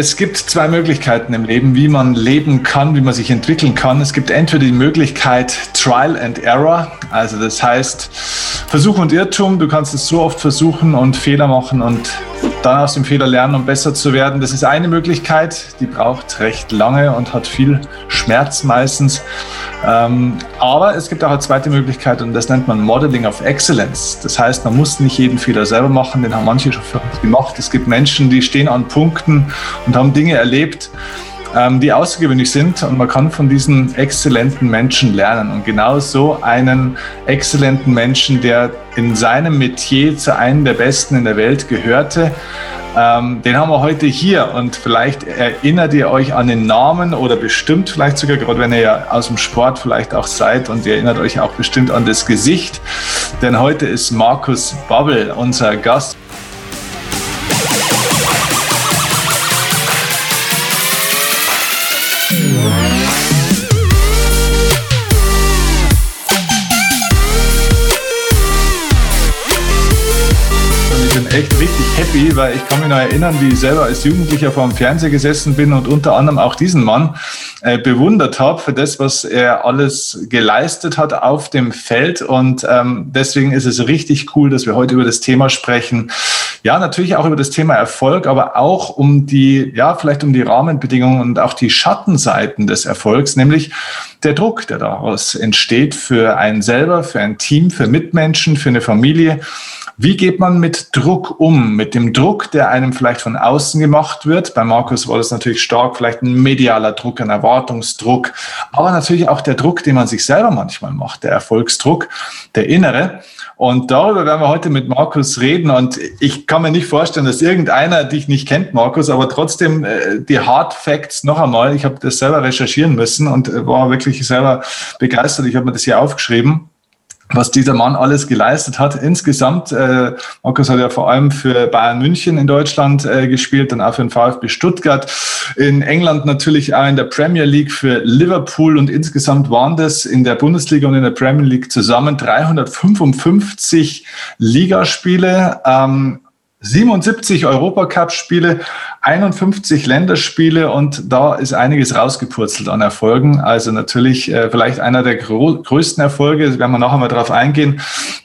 Es gibt zwei Möglichkeiten im Leben, wie man leben kann, wie man sich entwickeln kann. Es gibt entweder die Möglichkeit Trial and Error, also das heißt Versuch und Irrtum. Du kannst es so oft versuchen und Fehler machen und dann aus dem Fehler lernen, um besser zu werden. Das ist eine Möglichkeit, die braucht recht lange und hat viel Schmerz meistens. Ähm, aber es gibt auch eine zweite Möglichkeit und das nennt man Modeling of Excellence. Das heißt, man muss nicht jeden Fehler selber machen, den haben manche schon gemacht. Es gibt Menschen, die stehen an Punkten und haben Dinge erlebt, ähm, die außergewöhnlich sind und man kann von diesen exzellenten Menschen lernen. Und genau so einen exzellenten Menschen, der in seinem Metier zu einem der Besten in der Welt gehörte, ähm, den haben wir heute hier und vielleicht erinnert ihr euch an den Namen oder bestimmt vielleicht sogar, gerade wenn ihr ja aus dem Sport vielleicht auch seid und ihr erinnert euch auch bestimmt an das Gesicht, denn heute ist Markus Babbel unser Gast. Weil ich kann mich noch erinnern, wie ich selber als Jugendlicher vor dem Fernseher gesessen bin und unter anderem auch diesen Mann äh, bewundert habe für das, was er alles geleistet hat auf dem Feld. Und ähm, deswegen ist es richtig cool, dass wir heute über das Thema sprechen. Ja, natürlich auch über das Thema Erfolg, aber auch um die, ja, vielleicht um die Rahmenbedingungen und auch die Schattenseiten des Erfolgs, nämlich der Druck, der daraus entsteht für einen selber, für ein Team, für Mitmenschen, für eine Familie. Wie geht man mit Druck um? Mit dem Druck, der einem vielleicht von außen gemacht wird. Bei Markus war das natürlich stark, vielleicht ein medialer Druck, ein Erwartungsdruck, aber natürlich auch der Druck, den man sich selber manchmal macht, der Erfolgsdruck, der innere. Und darüber werden wir heute mit Markus reden. Und ich kann mir nicht vorstellen, dass irgendeiner dich nicht kennt, Markus, aber trotzdem äh, die Hard Facts noch einmal. Ich habe das selber recherchieren müssen und war wirklich selber begeistert. Ich habe mir das hier aufgeschrieben was dieser Mann alles geleistet hat. Insgesamt, äh, Markus hat ja vor allem für Bayern München in Deutschland äh, gespielt, dann auch für den VfB Stuttgart, in England natürlich auch in der Premier League für Liverpool und insgesamt waren das in der Bundesliga und in der Premier League zusammen 355 Ligaspiele. Ähm, 77 Europacup-Spiele, 51 Länderspiele und da ist einiges rausgepurzelt an Erfolgen. Also natürlich äh, vielleicht einer der größten Erfolge, werden wir nachher mal drauf eingehen,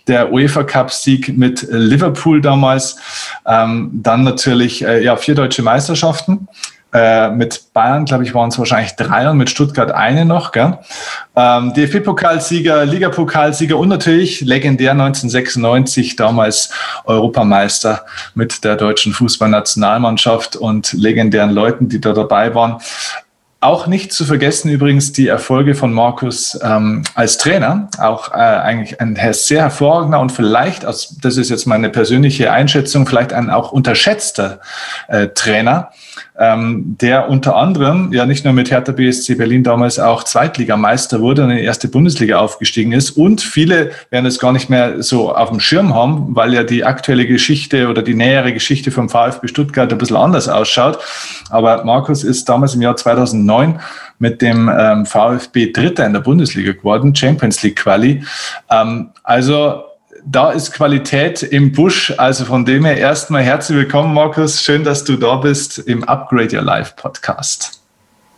der UEFA Cup-Sieg mit Liverpool damals. Ähm, dann natürlich äh, ja vier deutsche Meisterschaften. Äh, mit Bayern, glaube ich, waren es wahrscheinlich drei und mit Stuttgart eine noch. Gell? Ähm, DFB-Pokalsieger, Ligapokalsieger und natürlich legendär 1996 damals Europameister mit der deutschen Fußballnationalmannschaft und legendären Leuten, die da dabei waren. Auch nicht zu vergessen übrigens die Erfolge von Markus ähm, als Trainer. Auch äh, eigentlich ein sehr hervorragender und vielleicht, also das ist jetzt meine persönliche Einschätzung, vielleicht ein auch unterschätzter äh, Trainer ähm, der unter anderem ja nicht nur mit Hertha BSC Berlin damals auch Zweitligameister wurde und in die erste Bundesliga aufgestiegen ist. Und viele werden es gar nicht mehr so auf dem Schirm haben, weil ja die aktuelle Geschichte oder die nähere Geschichte vom VfB Stuttgart ein bisschen anders ausschaut. Aber Markus ist damals im Jahr 2009 mit dem ähm, VfB Dritter in der Bundesliga geworden, Champions League Quali. Ähm, also da ist Qualität im Busch. Also von dem her erstmal herzlich willkommen, Markus. Schön, dass du da bist im Upgrade Your Life Podcast.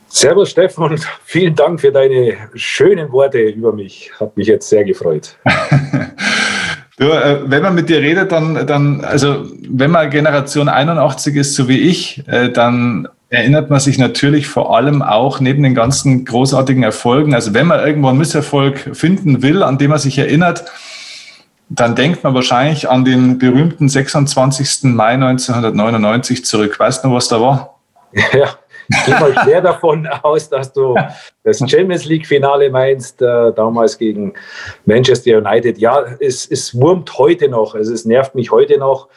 Servus Stefan vielen Dank für deine schönen Worte über mich. Hat mich jetzt sehr gefreut. du, äh, wenn man mit dir redet, dann, dann, also wenn man Generation 81 ist, so wie ich, äh, dann erinnert man sich natürlich vor allem auch neben den ganzen großartigen Erfolgen. Also wenn man irgendwo einen Misserfolg finden will, an dem man sich erinnert, dann denkt man wahrscheinlich an den berühmten 26. Mai 1999 zurück. Weißt du, was da war? Ja, ich gehe mal schwer davon aus, dass du das Champions League-Finale meinst, äh, damals gegen Manchester United. Ja, es, es wurmt heute noch, also es nervt mich heute noch,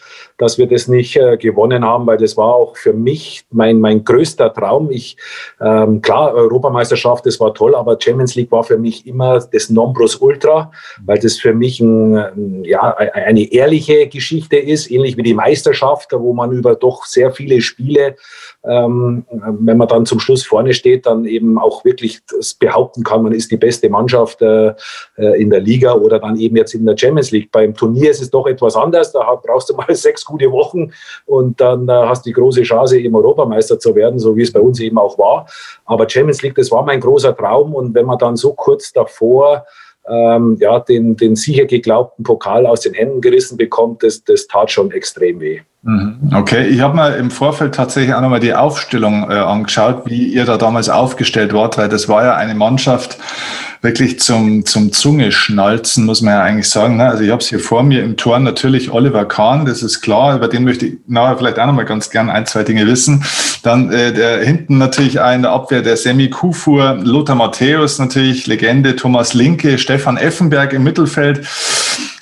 dass wir das nicht äh, gewonnen haben, weil das war auch für mich mein, mein größter Traum. Ich, ähm, klar, Europameisterschaft, das war toll, aber Champions League war für mich immer das Ultra, weil das für mich ein, ja, eine ehrliche Geschichte ist, ähnlich wie die Meisterschaft, wo man über doch sehr viele Spiele, ähm, wenn man dann zum Schluss vorne steht, dann eben auch wirklich behaupten kann, man ist die beste Mannschaft äh, äh, in der Liga oder dann eben jetzt in der Champions League. Beim Turnier ist es doch etwas anders, da brauchst du mal sechs gute Wochen und dann äh, hast du die große Chance, eben Europameister zu werden, so wie es bei uns eben auch war. Aber Champions League, das war mein großer Traum und wenn man dann so kurz davor ähm, ja, den, den sicher geglaubten Pokal aus den Händen gerissen bekommt, das, das tat schon extrem weh. Mhm. Okay, ich habe mir im Vorfeld tatsächlich auch nochmal die Aufstellung äh, angeschaut, wie ihr da damals aufgestellt wart, weil das war ja eine Mannschaft, wirklich zum, zum Zungeschnalzen, muss man ja eigentlich sagen. Ne? Also ich habe es hier vor mir im Tor natürlich Oliver Kahn, das ist klar, über den möchte ich nachher vielleicht auch nochmal ganz gern ein, zwei Dinge wissen. Dann äh, der hinten natürlich auch Abwehr der Semi Kufur, Lothar Matthäus natürlich, Legende, Thomas Linke, Stefan Effenberg im Mittelfeld.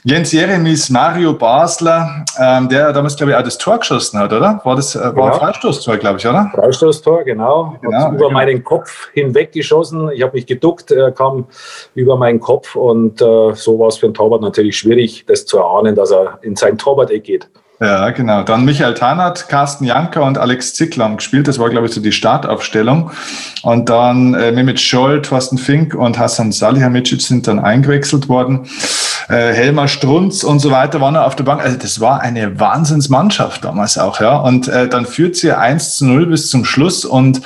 Jens Jeremies, Mario Basler, ähm, der damals, glaube ich, auch das Tor geschossen hat, oder? War das äh, war genau. ein Freistoßtor, glaube ich, oder? Freistoßtor, genau. genau über genau. meinen Kopf hinweg geschossen. Ich habe mich geduckt, er kam über meinen Kopf und äh, so war es für einen Torwart natürlich schwierig, das zu erahnen, dass er in sein Torwart-Eck geht. Ja, genau. Dann Michael Tanert, Carsten Janker und Alex Zickler haben gespielt. Das war, glaube ich, so die Startaufstellung. Und dann äh, Mehmet Scholl, Thorsten Fink und Hassan Salihamidzic sind dann eingewechselt worden. Äh, Helmer Strunz und so weiter waren auf der Bank. Also das war eine Wahnsinnsmannschaft damals auch, ja. Und äh, dann führt sie 1 zu 0 bis zum Schluss und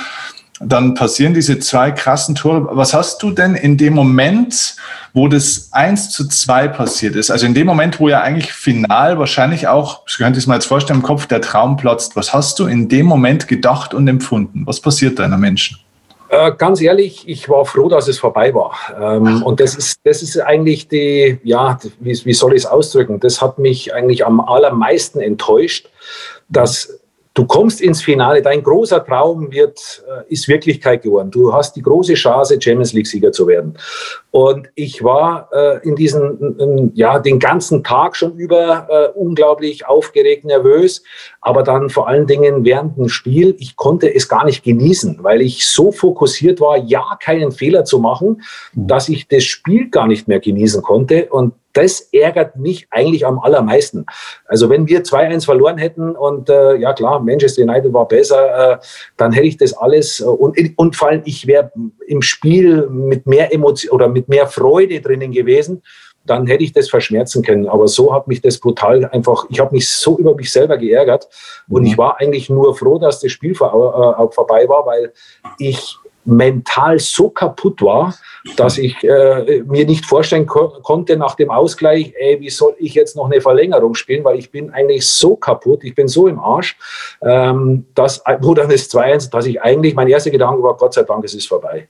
dann passieren diese zwei krassen Tore. Was hast du denn in dem Moment, wo das 1 zu 2 passiert ist, also in dem Moment, wo ja eigentlich final wahrscheinlich auch, ich könnte es mir jetzt vorstellen, im Kopf der Traum platzt, was hast du in dem Moment gedacht und empfunden? Was passiert deiner Menschen? Äh, ganz ehrlich, ich war froh, dass es vorbei war. Ähm, und das ist, das ist eigentlich die, ja, wie, wie soll ich es ausdrücken? Das hat mich eigentlich am allermeisten enttäuscht, dass du kommst ins Finale, dein großer Traum wird, äh, ist Wirklichkeit geworden. Du hast die große Chance, Champions League-Sieger zu werden. Und ich war äh, in diesen, ja, den ganzen Tag schon über äh, unglaublich aufgeregt, nervös, aber dann vor allen Dingen während dem Spiel, ich konnte es gar nicht genießen, weil ich so fokussiert war, ja, keinen Fehler zu machen, mhm. dass ich das Spiel gar nicht mehr genießen konnte. Und das ärgert mich eigentlich am allermeisten. Also wenn wir 2-1 verloren hätten und äh, ja klar, Manchester United war besser, äh, dann hätte ich das alles äh, und, und vor allem ich wäre im Spiel mit mehr Emotion oder mit mehr Freude drinnen gewesen, dann hätte ich das verschmerzen können. Aber so hat mich das brutal einfach, ich habe mich so über mich selber geärgert und mhm. ich war eigentlich nur froh, dass das Spiel vor, äh, vorbei war, weil ich mental so kaputt war, dass ich äh, mir nicht vorstellen ko konnte nach dem Ausgleich, ey, wie soll ich jetzt noch eine Verlängerung spielen, weil ich bin eigentlich so kaputt, ich bin so im Arsch, ähm, dass, wo dann das 2-1, dass ich eigentlich, mein erster Gedanke war, Gott sei Dank, es ist vorbei.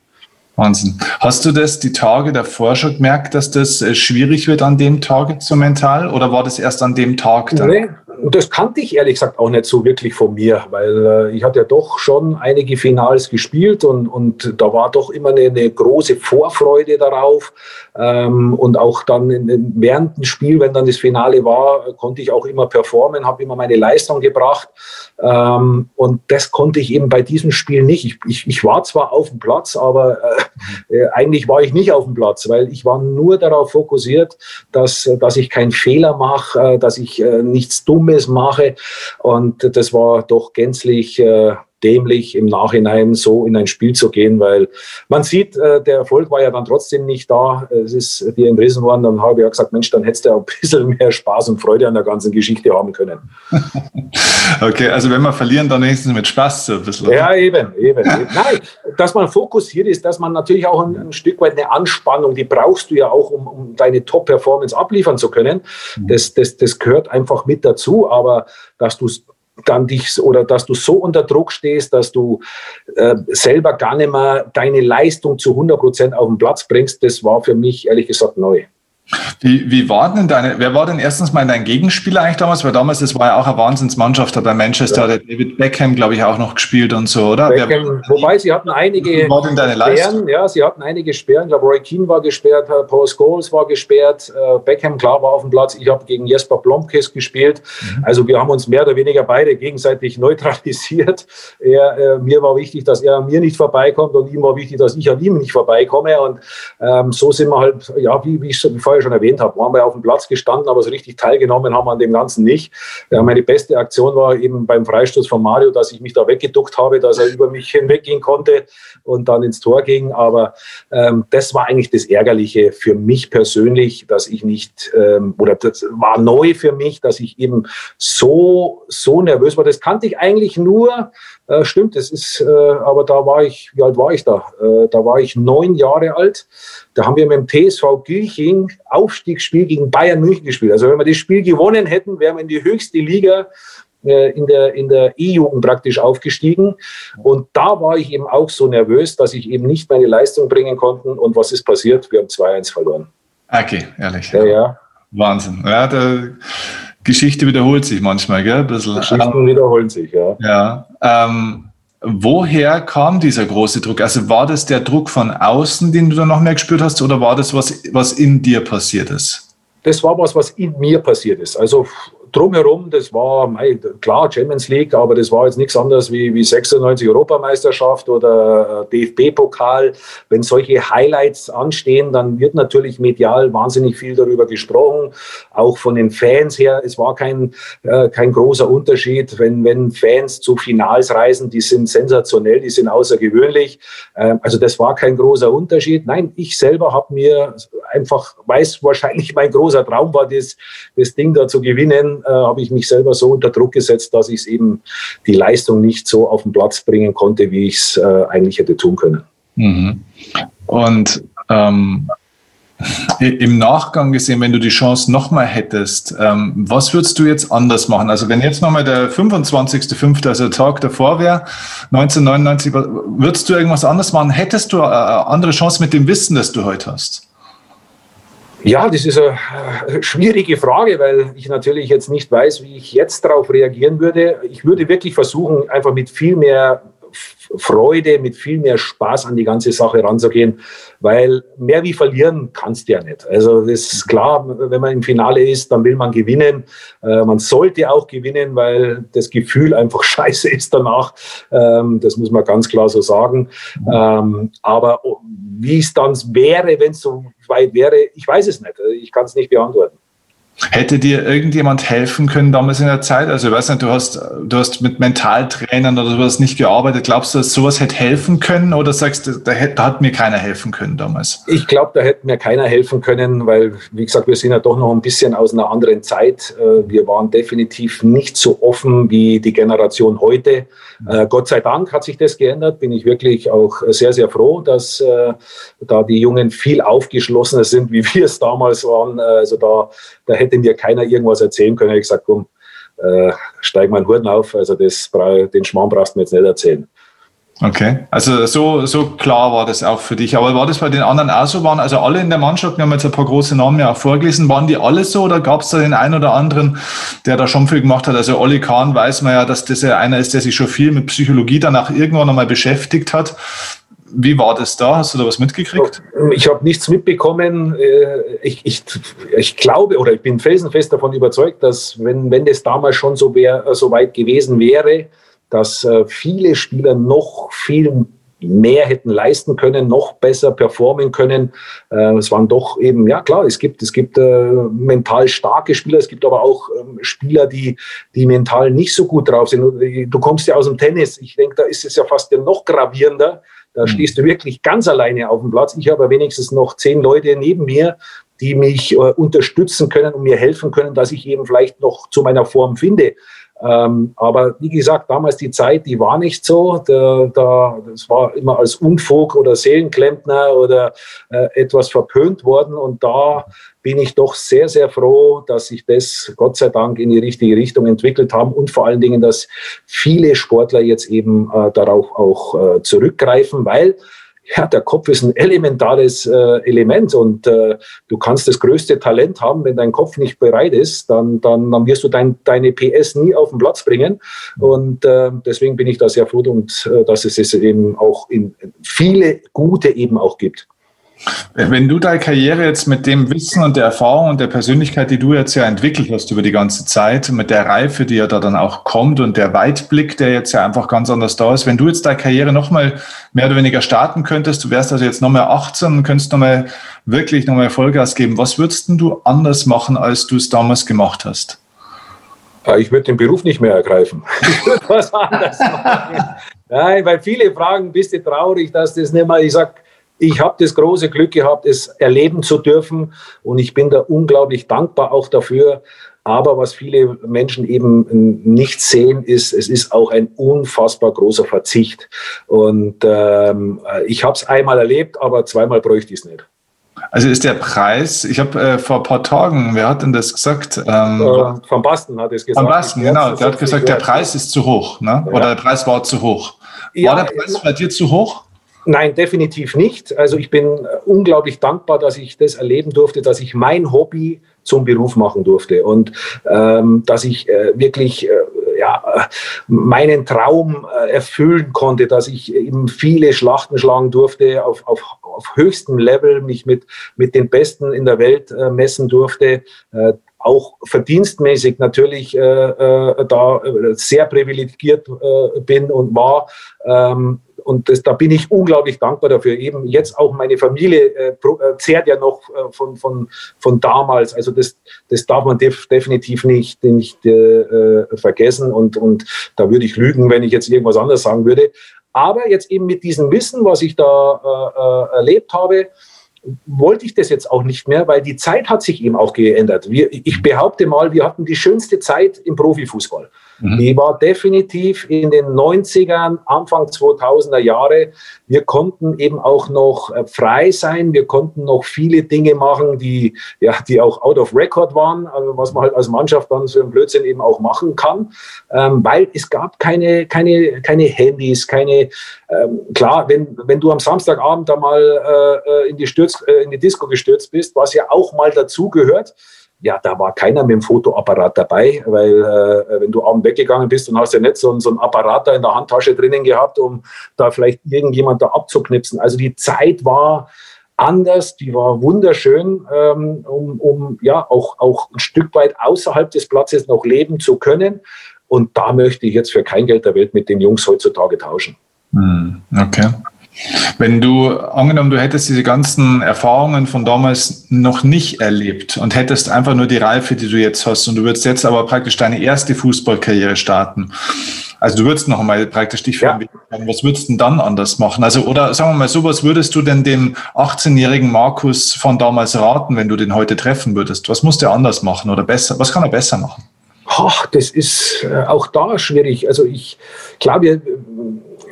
Wahnsinn. Hast du das die Tage davor schon gemerkt, dass das äh, schwierig wird an dem Tag so mental oder war das erst an dem Tag dann? Nee, das kannte ich ehrlich gesagt auch nicht so wirklich von mir, weil äh, ich hatte ja doch schon einige Finals gespielt und, und da war doch immer eine, eine große Vorfreude darauf. Ähm, und auch dann in, während dem Spiel, wenn dann das Finale war, konnte ich auch immer performen, habe immer meine Leistung gebracht. Ähm, und das konnte ich eben bei diesem Spiel nicht. Ich, ich, ich war zwar auf dem Platz, aber äh, äh, eigentlich war ich nicht auf dem Platz, weil ich war nur darauf fokussiert, dass, dass ich keinen Fehler mache, äh, dass ich äh, nichts Dummes mache. Und das war doch gänzlich äh, dämlich, im Nachhinein so in ein Spiel zu gehen, weil man sieht, äh, der Erfolg war ja dann trotzdem nicht da. Es ist dir entrissen worden. Dann habe ich ja gesagt, Mensch, dann hättest du ein bisschen mehr Spaß und Freude an der ganzen Geschichte haben können. okay, also wenn wir verlieren, dann wenigstens mit Spaß so ein bisschen. Ja, eben, eben. Nein, dass man fokussiert ist, dass man natürlich auch ein, ein Stück weit eine Anspannung, die brauchst du ja auch, um, um deine Top-Performance abliefern zu können. Mhm. Das, das, das gehört einfach mit dazu, aber dass du es dann dich oder dass du so unter Druck stehst, dass du äh, selber gar nicht mehr deine Leistung zu 100 Prozent auf den Platz bringst, das war für mich ehrlich gesagt neu. Wie, wie war denn deine, wer war denn erstens mal dein Gegenspieler eigentlich damals? Weil damals, das war ja auch eine Wahnsinnsmannschaft da bei Manchester, ja. hat David Beckham, glaube ich, auch noch gespielt und so, oder? Beckham, wobei sie hatten einige war denn deine Sperren, ja, sie hatten einige Sperren. Ich glaube, Roy Keane war gesperrt, Paul Scholes war gesperrt, äh, Beckham, klar, war auf dem Platz. Ich habe gegen Jesper Blomkes gespielt. Mhm. Also wir haben uns mehr oder weniger beide gegenseitig neutralisiert. Er, äh, mir war wichtig, dass er an mir nicht vorbeikommt und ihm war wichtig, dass ich an ihm nicht vorbeikomme. Und ähm, so sind wir halt, ja, wie, wie ich schon vorher schon erwähnt habe, waren wir auf dem Platz gestanden, aber so richtig teilgenommen haben wir an dem Ganzen nicht. Ja, meine beste Aktion war eben beim Freistoß von Mario, dass ich mich da weggeduckt habe, dass er über mich hinweggehen konnte und dann ins Tor ging. Aber ähm, das war eigentlich das Ärgerliche für mich persönlich, dass ich nicht, ähm, oder das war neu für mich, dass ich eben so, so nervös war. Das kannte ich eigentlich nur, äh, stimmt, das ist, äh, aber da war ich, wie alt war ich da? Äh, da war ich neun Jahre alt. Da haben wir mit dem TSV Gilching Aufstiegsspiel gegen Bayern München gespielt. Also wenn wir das Spiel gewonnen hätten, wären wir in die höchste Liga äh, in der, in der E-Jugend praktisch aufgestiegen. Und da war ich eben auch so nervös, dass ich eben nicht meine Leistung bringen konnte. Und was ist passiert? Wir haben 2-1 verloren. Okay, ehrlich. Ja, ja. Wahnsinn. Ja, der Geschichte wiederholt sich manchmal, gell? Ein bisschen. Geschichten wiederholen sich, ja. Ja. Ähm, woher kam dieser große Druck? Also war das der Druck von außen, den du dann noch mehr gespürt hast, oder war das was, was in dir passiert ist? Das war was, was in mir passiert ist. Also drumherum, das war klar Champions League, aber das war jetzt nichts anderes wie, wie 96 Europameisterschaft oder äh, DFB-Pokal. Wenn solche Highlights anstehen, dann wird natürlich medial wahnsinnig viel darüber gesprochen, auch von den Fans her. Es war kein, äh, kein großer Unterschied, wenn, wenn Fans zu Finals reisen, die sind sensationell, die sind außergewöhnlich. Ähm, also das war kein großer Unterschied. Nein, ich selber habe mir einfach, weiß wahrscheinlich mein großer Traum war, das, das Ding da zu gewinnen äh, habe ich mich selber so unter Druck gesetzt, dass ich eben die Leistung nicht so auf den Platz bringen konnte, wie ich es äh, eigentlich hätte tun können. Mhm. Und ähm, im Nachgang gesehen, wenn du die Chance nochmal hättest, ähm, was würdest du jetzt anders machen? Also wenn jetzt nochmal der 25.05., also der Tag davor wäre, 1999, würdest du irgendwas anders machen? Hättest du eine andere Chance mit dem Wissen, das du heute hast? Ja, das ist eine schwierige Frage, weil ich natürlich jetzt nicht weiß, wie ich jetzt darauf reagieren würde. Ich würde wirklich versuchen, einfach mit viel mehr Freude, mit viel mehr Spaß an die ganze Sache ranzugehen, weil mehr wie verlieren kannst du ja nicht. Also das ist klar, wenn man im Finale ist, dann will man gewinnen. Äh, man sollte auch gewinnen, weil das Gefühl einfach scheiße ist danach. Ähm, das muss man ganz klar so sagen. Ähm, aber wie es dann wäre, wenn es so weit wäre, ich weiß es nicht. Ich kann es nicht beantworten. Hätte dir irgendjemand helfen können damals in der Zeit? Also ich weiß nicht, du hast, du hast mit Mentaltrainern oder sowas nicht gearbeitet. Glaubst du, dass sowas hätte helfen können oder sagst du, da, da hat mir keiner helfen können damals? Ich glaube, da hätte mir keiner helfen können, weil, wie gesagt, wir sind ja doch noch ein bisschen aus einer anderen Zeit. Äh, wir waren definitiv nicht so offen wie die Generation heute. Äh, Gott sei Dank hat sich das geändert. Bin ich wirklich auch sehr, sehr froh, dass äh, da die Jungen viel aufgeschlossener sind, wie wir es damals waren. Also da, da hätte mir keiner irgendwas erzählen können. Ich gesagt, komm, äh, steig mal einen Hurden auf. Also das, den Schmarrn brauchst du mir jetzt nicht erzählen. Okay, also so, so klar war das auch für dich. Aber war das bei den anderen auch so? Waren also alle in der Mannschaft, wir haben jetzt ein paar große Namen ja auch vorgelesen, waren die alle so oder gab es da den einen oder anderen, der da schon viel gemacht hat? Also Olli Kahn weiß man ja, dass das ja einer ist, der sich schon viel mit Psychologie danach irgendwann einmal beschäftigt hat. Wie war das da? Hast du da was mitgekriegt? Ich habe nichts mitbekommen. Äh, ich, ich, ich glaube oder ich bin felsenfest davon überzeugt, dass wenn, wenn das damals schon so, wär, so weit gewesen wäre, dass äh, viele Spieler noch viel mehr hätten leisten können, noch besser performen können. Äh, es waren doch eben, ja klar, es gibt, es gibt mental starke Spieler, es gibt aber auch ähm, Spieler, die, die mental nicht so gut drauf sind. Du kommst ja aus dem Tennis. Ich denke, da ist es ja fast noch gravierender da mhm. stehst du wirklich ganz alleine auf dem Platz. Ich habe wenigstens noch zehn Leute neben mir, die mich äh, unterstützen können und mir helfen können, dass ich eben vielleicht noch zu meiner Form finde. Ähm, aber wie gesagt, damals die Zeit, die war nicht so. Da, da, das war immer als Unfug oder Seelenklempner oder äh, etwas verpönt worden. Und da bin ich doch sehr, sehr froh, dass sich das Gott sei Dank in die richtige Richtung entwickelt haben und vor allen Dingen, dass viele Sportler jetzt eben äh, darauf auch äh, zurückgreifen, weil ja, der Kopf ist ein elementares äh, Element und äh, du kannst das größte Talent haben, wenn dein Kopf nicht bereit ist, dann, dann, dann wirst du dein, deine PS nie auf den Platz bringen. Und äh, deswegen bin ich da sehr froh und äh, dass es es eben auch in viele gute eben auch gibt. Wenn du deine Karriere jetzt mit dem Wissen und der Erfahrung und der Persönlichkeit, die du jetzt ja entwickelt hast über die ganze Zeit, mit der Reife, die ja da dann auch kommt und der Weitblick, der jetzt ja einfach ganz anders da ist, wenn du jetzt deine Karriere nochmal mehr oder weniger starten könntest, du wärst also jetzt nochmal 18 und könntest nochmal wirklich nochmal Vollgas geben, was würdest du anders machen, als du es damals gemacht hast? Ich würde den Beruf nicht mehr ergreifen. Ich würde was anderes machen. Nein, weil viele fragen, bist du traurig, dass das nicht mehr, ich sage, ich habe das große Glück gehabt, es erleben zu dürfen und ich bin da unglaublich dankbar auch dafür. Aber was viele Menschen eben nicht sehen, ist, es ist auch ein unfassbar großer Verzicht. Und ähm, ich habe es einmal erlebt, aber zweimal bräuchte ich es nicht. Also ist der Preis, ich habe äh, vor ein paar Tagen, wer hat denn das gesagt? Ähm, äh, Van Basten hat es gesagt. Van Basten, genau. Der hat gesagt, der Preis ist zu hoch. Ne? Oder der Preis war zu hoch. War ja, der Preis bei dir zu hoch? Nein, definitiv nicht. Also ich bin äh, unglaublich dankbar, dass ich das erleben durfte, dass ich mein Hobby zum Beruf machen durfte und ähm, dass ich äh, wirklich äh, ja, meinen Traum äh, erfüllen konnte, dass ich eben viele Schlachten schlagen durfte auf, auf, auf höchstem Level, mich mit, mit den Besten in der Welt äh, messen durfte. Äh, auch verdienstmäßig natürlich äh, äh, da sehr privilegiert äh, bin und war. Ähm, und das, da bin ich unglaublich dankbar dafür. Eben jetzt auch meine Familie äh, äh, zehrt ja noch äh, von, von, von damals. Also das, das darf man def definitiv nicht, nicht äh, vergessen. Und, und da würde ich lügen, wenn ich jetzt irgendwas anderes sagen würde. Aber jetzt eben mit diesem Wissen, was ich da äh, äh erlebt habe, wollte ich das jetzt auch nicht mehr, weil die Zeit hat sich eben auch geändert. Wir, ich behaupte mal, wir hatten die schönste Zeit im Profifußball. Mhm. Die war definitiv in den 90ern, Anfang 2000er Jahre. Wir konnten eben auch noch äh, frei sein. Wir konnten noch viele Dinge machen, die, ja, die auch out of record waren, also was man halt als Mannschaft dann so einen Blödsinn eben auch machen kann, ähm, weil es gab keine, keine, keine Handys, keine, ähm, klar, wenn, wenn du am Samstagabend da mal äh, äh in, die Stürz, äh, in die Disco gestürzt bist, was ja auch mal dazu gehört, ja, da war keiner mit dem Fotoapparat dabei, weil äh, wenn du abends weggegangen bist und hast ja nicht so, so einen Apparat da in der Handtasche drinnen gehabt, um da vielleicht irgendjemand da abzuknipsen. Also die Zeit war anders, die war wunderschön, ähm, um, um ja auch, auch ein Stück weit außerhalb des Platzes noch leben zu können. Und da möchte ich jetzt für kein Geld der Welt mit den Jungs heutzutage tauschen. Hm, okay. Wenn du, angenommen, du hättest diese ganzen Erfahrungen von damals noch nicht erlebt und hättest einfach nur die Reife, die du jetzt hast und du würdest jetzt aber praktisch deine erste Fußballkarriere starten. Also du würdest noch einmal praktisch dich fragen, ja. was würdest du denn dann anders machen? Also, oder sagen wir mal so, was würdest du denn dem 18-jährigen Markus von damals raten, wenn du den heute treffen würdest? Was muss der anders machen oder besser? Was kann er besser machen? Ach, das ist äh, auch da schwierig. Also ich glaube,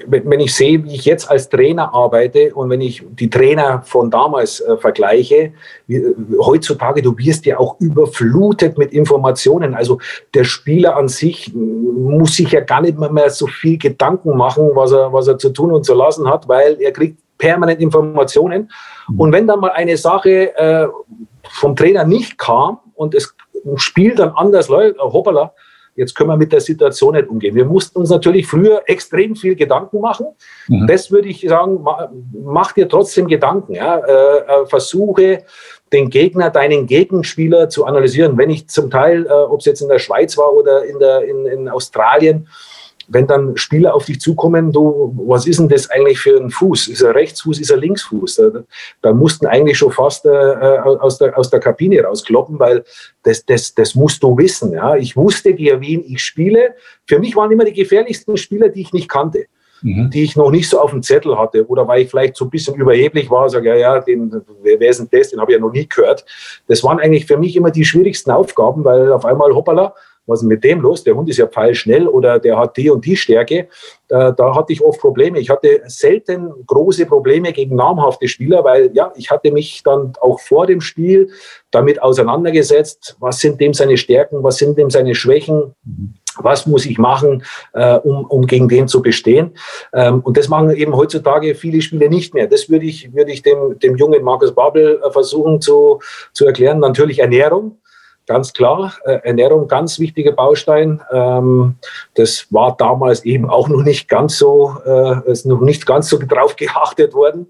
wenn ich sehe, wie ich jetzt als Trainer arbeite und wenn ich die Trainer von damals äh, vergleiche, wie, äh, heutzutage, du wirst ja auch überflutet mit Informationen. Also der Spieler an sich muss sich ja gar nicht mehr, mehr so viel Gedanken machen, was er, was er zu tun und zu lassen hat, weil er kriegt permanent Informationen. Mhm. Und wenn dann mal eine Sache äh, vom Trainer nicht kam und es Spiel dann anders läuft, hoppala, Jetzt können wir mit der Situation nicht umgehen. Wir mussten uns natürlich früher extrem viel Gedanken machen. Mhm. Das würde ich sagen, mach dir trotzdem Gedanken. Ja? Äh, äh, versuche den Gegner, deinen Gegenspieler zu analysieren. Wenn ich zum Teil, äh, ob es jetzt in der Schweiz war oder in, der, in, in Australien, wenn dann Spieler auf dich zukommen, du, was ist denn das eigentlich für ein Fuß? Ist er Rechtsfuß, ist er Linksfuß? Da, da mussten eigentlich schon fast äh, aus, der, aus der Kabine rauskloppen, weil das, das, das musst du wissen. Ja? Ich wusste, gegen wen ich spiele. Für mich waren immer die gefährlichsten Spieler, die ich nicht kannte. Mhm. die ich noch nicht so auf dem Zettel hatte oder weil ich vielleicht so ein bisschen überheblich war, sage ja, ja, den, wer, wer ist denn das, den habe ich ja noch nie gehört. Das waren eigentlich für mich immer die schwierigsten Aufgaben, weil auf einmal, hoppala, was ist mit dem los? Der Hund ist ja pfeilschnell oder der hat die und die Stärke. Da, da hatte ich oft Probleme. Ich hatte selten große Probleme gegen namhafte Spieler, weil ja, ich hatte mich dann auch vor dem Spiel damit auseinandergesetzt, was sind dem seine Stärken, was sind dem seine Schwächen. Was muss ich machen, äh, um, um gegen den zu bestehen? Ähm, und das machen eben heutzutage viele Spieler nicht mehr. Das würde ich, würde ich dem, dem jungen Markus Babel äh, versuchen zu, zu erklären. Natürlich Ernährung ganz klar. Äh, Ernährung, ganz wichtiger Baustein. Ähm, das war damals eben auch noch nicht ganz so, äh, ist noch nicht ganz so drauf geachtet worden.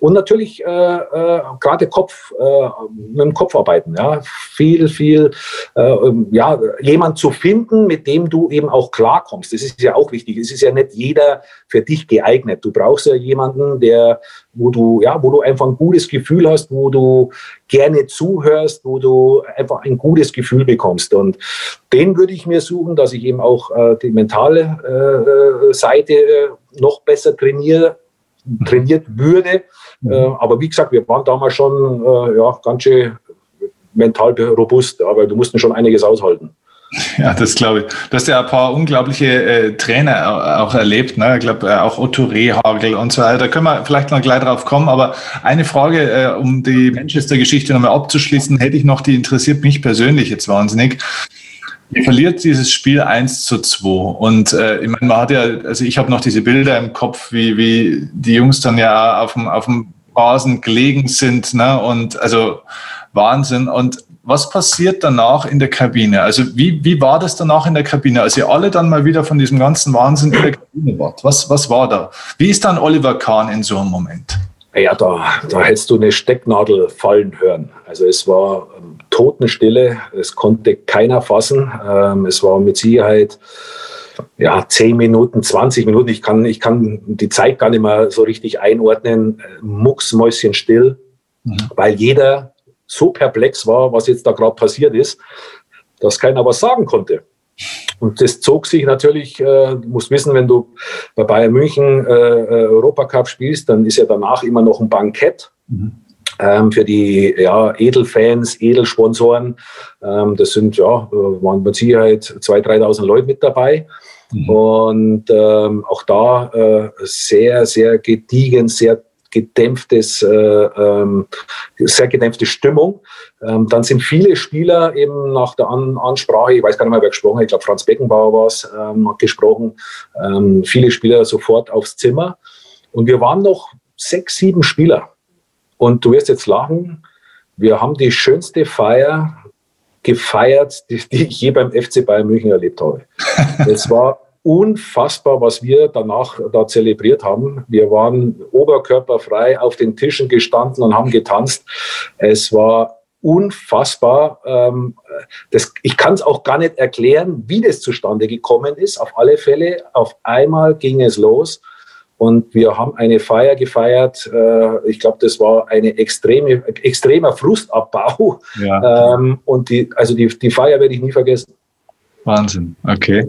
Ähm, Und natürlich äh, äh, gerade Kopf, äh, mit dem Kopf arbeiten. Ja? Viel, viel, äh, ja, jemand zu finden, mit dem du eben auch klarkommst. Das ist ja auch wichtig. Es ist ja nicht jeder für dich geeignet. Du brauchst ja jemanden, der, wo du, ja, wo du einfach ein gutes Gefühl hast, wo du gerne zuhörst, wo du einfach ein gutes Gefühl bekommst. Und den würde ich mir suchen, dass ich eben auch äh, die mentale äh, Seite äh, noch besser trainiere trainiert würde. Mhm. Äh, aber wie gesagt, wir waren damals schon äh, ja, ganz schön mental robust, aber du mussten schon einiges aushalten. Ja, das glaube ich. Du hast ja ein paar unglaubliche äh, Trainer auch erlebt, ne? Ich glaube, äh, auch Otto Rehagel und so weiter. Da können wir vielleicht noch gleich drauf kommen. Aber eine Frage, äh, um die Manchester-Geschichte nochmal abzuschließen, hätte ich noch, die interessiert mich persönlich jetzt wahnsinnig. Ihr verliert dieses Spiel 1 zu 2. Und äh, ich meine, man hat ja, also ich habe noch diese Bilder im Kopf, wie, wie die Jungs dann ja auf dem, auf dem Rasen gelegen sind. Ne? Und also Wahnsinn. Und was passiert danach in der Kabine? Also wie, wie war das danach in der Kabine, als ihr alle dann mal wieder von diesem ganzen Wahnsinn in der Kabine wart? Was, was war da? Wie ist dann Oliver Kahn in so einem Moment? Ja, da, da hättest du eine Stecknadel fallen hören. Also es war ähm, Totenstille, es konnte keiner fassen. Ähm, es war mit Sicherheit ja, 10 Minuten, 20 Minuten. Ich kann, ich kann die Zeit gar nicht mehr so richtig einordnen. Mucksmäuschen still, mhm. weil jeder so perplex war, was jetzt da gerade passiert ist, dass keiner was sagen konnte. Und das zog sich natürlich, äh, du musst wissen, wenn du bei Bayern München äh, äh, Europacup spielst, dann ist ja danach immer noch ein Bankett. Mhm. Ähm, für die ja, Edelfans, Edelsponsoren. Ähm, das sind ja, waren mit Sicherheit 2.000, 3.000 Leute mit dabei. Mhm. Und ähm, auch da äh, sehr, sehr gediegen, sehr gedämpftes, äh, ähm, sehr gedämpfte Stimmung. Ähm, dann sind viele Spieler eben nach der An Ansprache, ich weiß gar nicht mehr, wer gesprochen hat, ich glaube Franz Beckenbauer war es, ähm, hat gesprochen, ähm, viele Spieler sofort aufs Zimmer. Und wir waren noch sechs, sieben Spieler. Und du wirst jetzt lachen, wir haben die schönste Feier gefeiert, die, die ich je beim FC Bayern München erlebt habe. Es war unfassbar, was wir danach da zelebriert haben. Wir waren oberkörperfrei auf den Tischen gestanden und haben getanzt. Es war unfassbar. Ähm, das, ich kann es auch gar nicht erklären, wie das zustande gekommen ist. Auf alle Fälle, auf einmal ging es los. Und wir haben eine Feier gefeiert. Äh, ich glaube, das war eine extreme, extremer Frustabbau. Ja. Ähm, und die, also die, die Feier werde ich nie vergessen. Wahnsinn, okay.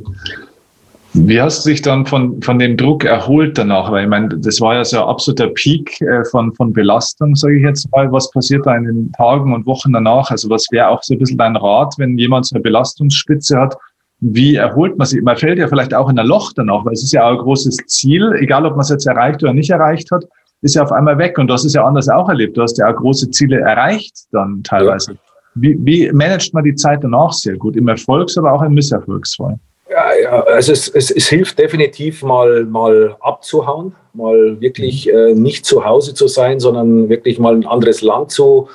Wie hast du dich dann von, von dem Druck erholt danach? Weil ich meine, das war ja so ein absoluter Peak äh, von, von Belastung, sage ich jetzt mal. Was passiert da in den Tagen und Wochen danach? Also was wäre auch so ein bisschen dein Rat, wenn jemand so eine Belastungsspitze hat? Wie erholt man sich? Man fällt ja vielleicht auch in ein Loch danach, weil es ist ja auch ein großes Ziel, egal ob man es jetzt erreicht oder nicht erreicht hat, ist ja auf einmal weg. Und du hast es ja anders auch erlebt. Du hast ja auch große Ziele erreicht dann teilweise. Ja. Wie, wie managt man die Zeit danach sehr gut? Im Erfolgs-, aber auch im Misserfolgsfall? Ja, ja, also es, es, es, hilft definitiv mal, mal abzuhauen, mal wirklich mhm. äh, nicht zu Hause zu sein, sondern wirklich mal ein anderes Land zu,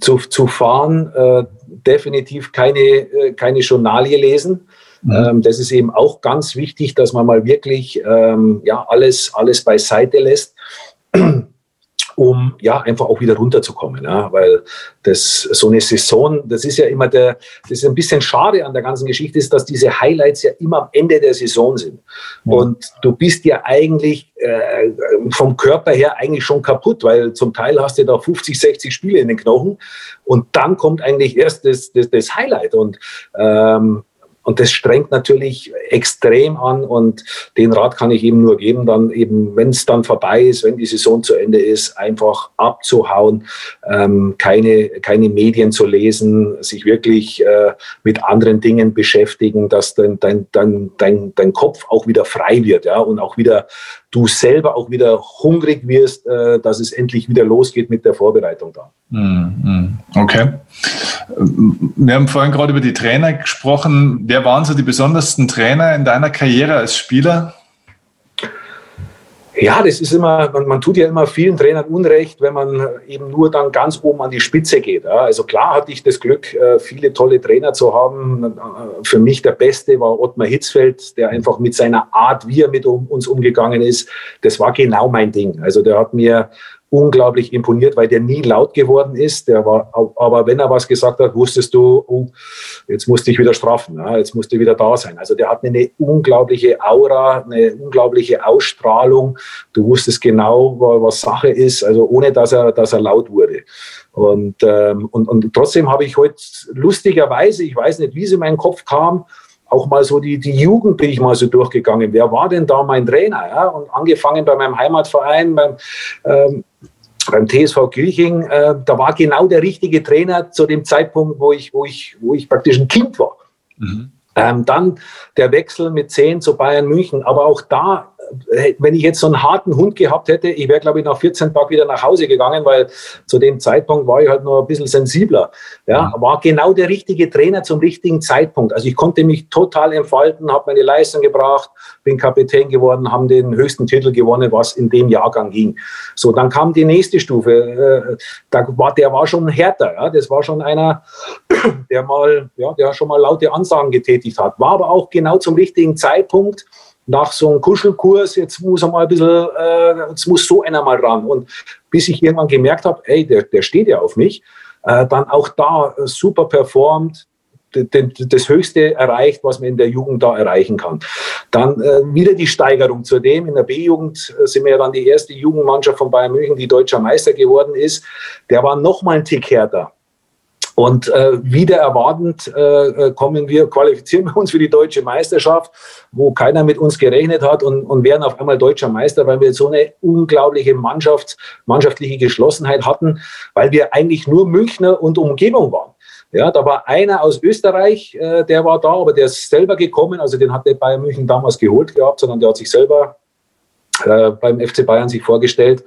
zu, zu fahren. Äh, definitiv keine, äh, keine Journalie lesen. Mhm. Ähm, das ist eben auch ganz wichtig, dass man mal wirklich ähm, ja, alles, alles beiseite lässt um ja einfach auch wieder runterzukommen. Ja, weil das so eine Saison, das ist ja immer der, das ist ein bisschen schade an der ganzen Geschichte, ist, dass diese Highlights ja immer am Ende der Saison sind. Ja. Und du bist ja eigentlich äh, vom Körper her eigentlich schon kaputt, weil zum Teil hast du da 50, 60 Spiele in den Knochen und dann kommt eigentlich erst das, das, das Highlight. Und ähm, und das strengt natürlich extrem an und den Rat kann ich eben nur geben, dann eben, wenn es dann vorbei ist, wenn die Saison zu Ende ist, einfach abzuhauen, ähm, keine, keine Medien zu lesen, sich wirklich äh, mit anderen Dingen beschäftigen, dass dein, dein, dein, dein, dein Kopf auch wieder frei wird ja, und auch wieder du selber auch wieder hungrig wirst, äh, dass es endlich wieder losgeht mit der Vorbereitung dann. Mhm, okay. Wir haben vorhin gerade über die Trainer gesprochen. Wer waren so die besondersten Trainer in deiner Karriere als Spieler? Ja, das ist immer, man, man, tut ja immer vielen Trainern Unrecht, wenn man eben nur dann ganz oben an die Spitze geht. Also klar hatte ich das Glück, äh, viele tolle Trainer zu haben. Für mich der Beste war Ottmar Hitzfeld, der einfach mit seiner Art, wie er mit uns umgegangen ist, das war genau mein Ding. Also der hat mir unglaublich imponiert, weil der nie laut geworden ist. Der war, aber wenn er was gesagt hat, wusstest du, oh, jetzt musste ich wieder strafen, ja, jetzt musste wieder da sein. Also der hat eine unglaubliche Aura, eine unglaubliche Ausstrahlung. Du wusstest genau, was Sache ist, also ohne dass er, dass er laut wurde. Und, ähm, und, und trotzdem habe ich heute lustigerweise, ich weiß nicht, wie es in meinen Kopf kam, auch mal so die, die Jugend bin ich mal so durchgegangen. Wer war denn da mein Trainer? Ja? Und angefangen bei meinem Heimatverein, beim, ähm, beim TSV Kirching, äh, da war genau der richtige Trainer zu dem Zeitpunkt, wo ich, wo ich, wo ich praktisch ein Kind war. Mhm. Ähm, dann der Wechsel mit 10 zu Bayern München. Aber auch da wenn ich jetzt so einen harten Hund gehabt hätte, ich wäre, glaube ich, nach 14 Tagen wieder nach Hause gegangen, weil zu dem Zeitpunkt war ich halt noch ein bisschen sensibler. Ja, mhm. war genau der richtige Trainer zum richtigen Zeitpunkt. Also ich konnte mich total entfalten, habe meine Leistung gebracht, bin Kapitän geworden, haben den höchsten Titel gewonnen, was in dem Jahrgang ging. So, dann kam die nächste Stufe. Äh, da war, der war schon härter. Ja, das war schon einer, der mal, ja, der schon mal laute Ansagen getätigt hat. War aber auch genau zum richtigen Zeitpunkt nach so einem Kuschelkurs, jetzt muss er mal ein bisschen, äh, jetzt muss so einer mal ran. Und bis ich irgendwann gemerkt habe, ey, der, der steht ja auf mich, äh, dann auch da super performt, das Höchste erreicht, was man in der Jugend da erreichen kann. Dann äh, wieder die Steigerung zu dem. In der B-Jugend äh, sind wir ja dann die erste Jugendmannschaft von Bayern München, die deutscher Meister geworden ist. Der war noch mal ein Tick härter. Und äh, wieder erwartend äh, äh, kommen wir, qualifizieren wir uns für die deutsche Meisterschaft, wo keiner mit uns gerechnet hat und, und werden auf einmal deutscher Meister, weil wir so eine unglaubliche Mannschaft, mannschaftliche Geschlossenheit hatten, weil wir eigentlich nur Münchner und Umgebung waren. Ja, da war einer aus Österreich, äh, der war da, aber der ist selber gekommen. Also den hat der Bayern München damals geholt gehabt, sondern der hat sich selber äh, beim FC Bayern sich vorgestellt.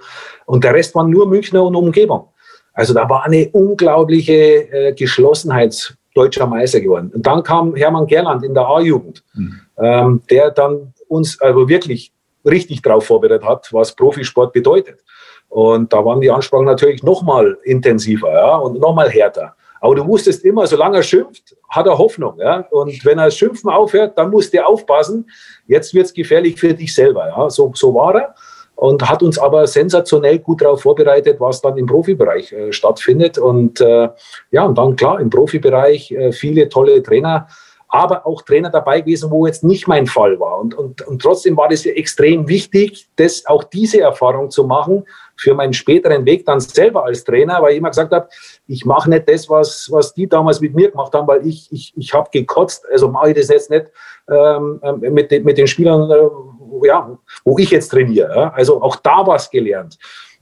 Und der Rest waren nur Münchner und Umgebung. Also da war eine unglaubliche äh, Geschlossenheit deutscher Meister geworden. Und dann kam Hermann Gerland in der A-Jugend, mhm. ähm, der dann uns also wirklich richtig darauf vorbereitet hat, was Profisport bedeutet. Und da waren die Ansprachen natürlich noch mal intensiver ja, und noch mal härter. Aber du wusstest immer, solange er schimpft, hat er Hoffnung. Ja? Und wenn er das Schimpfen aufhört, dann musst du aufpassen. Jetzt wird es gefährlich für dich selber. Ja? So, so war er und hat uns aber sensationell gut darauf vorbereitet, was dann im Profibereich äh, stattfindet. Und äh, ja, und dann klar, im Profibereich äh, viele tolle Trainer, aber auch Trainer dabei gewesen, wo jetzt nicht mein Fall war. Und, und, und trotzdem war das extrem wichtig, das, auch diese Erfahrung zu machen für meinen späteren Weg dann selber als Trainer, weil ich immer gesagt habe, ich mache nicht das, was, was die damals mit mir gemacht haben, weil ich, ich, ich habe gekotzt, also mache ich das jetzt nicht ähm, mit, mit den Spielern, äh, ja, wo ich jetzt trainiere. Ja? Also auch da was gelernt.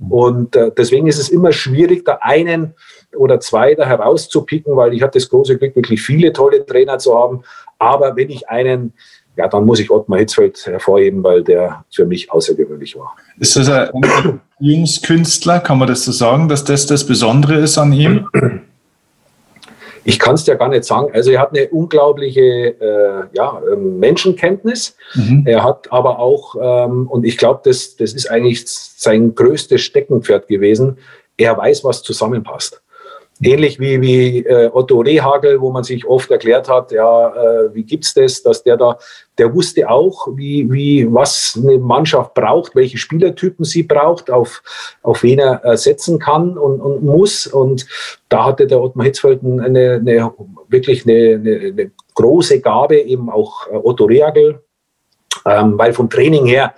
Und äh, deswegen ist es immer schwierig, da einen oder zwei da herauszupicken, weil ich hatte das große Glück, wirklich viele tolle Trainer zu haben. Aber wenn ich einen, ja, dann muss ich Ottmar Hitzfeld hervorheben, weil der für mich außergewöhnlich war. Ist das ein Jungskünstler, kann man das so sagen, dass das das Besondere ist an ihm? Ich kann es dir gar nicht sagen. Also er hat eine unglaubliche äh, ja, ähm, Menschenkenntnis. Mhm. Er hat aber auch, ähm, und ich glaube, das, das ist eigentlich sein größtes Steckenpferd gewesen, er weiß, was zusammenpasst. Ähnlich wie, wie äh, Otto Rehagel, wo man sich oft erklärt hat, ja, äh, wie gibt's das, dass der da, der wusste auch, wie, wie, was eine Mannschaft braucht, welche Spielertypen sie braucht, auf, auf wen er äh, setzen kann und, und muss. Und da hatte der Ottmar Hitzfeld eine, eine wirklich eine, eine, eine große Gabe, eben auch äh, Otto Rehagel, ähm, weil vom Training her,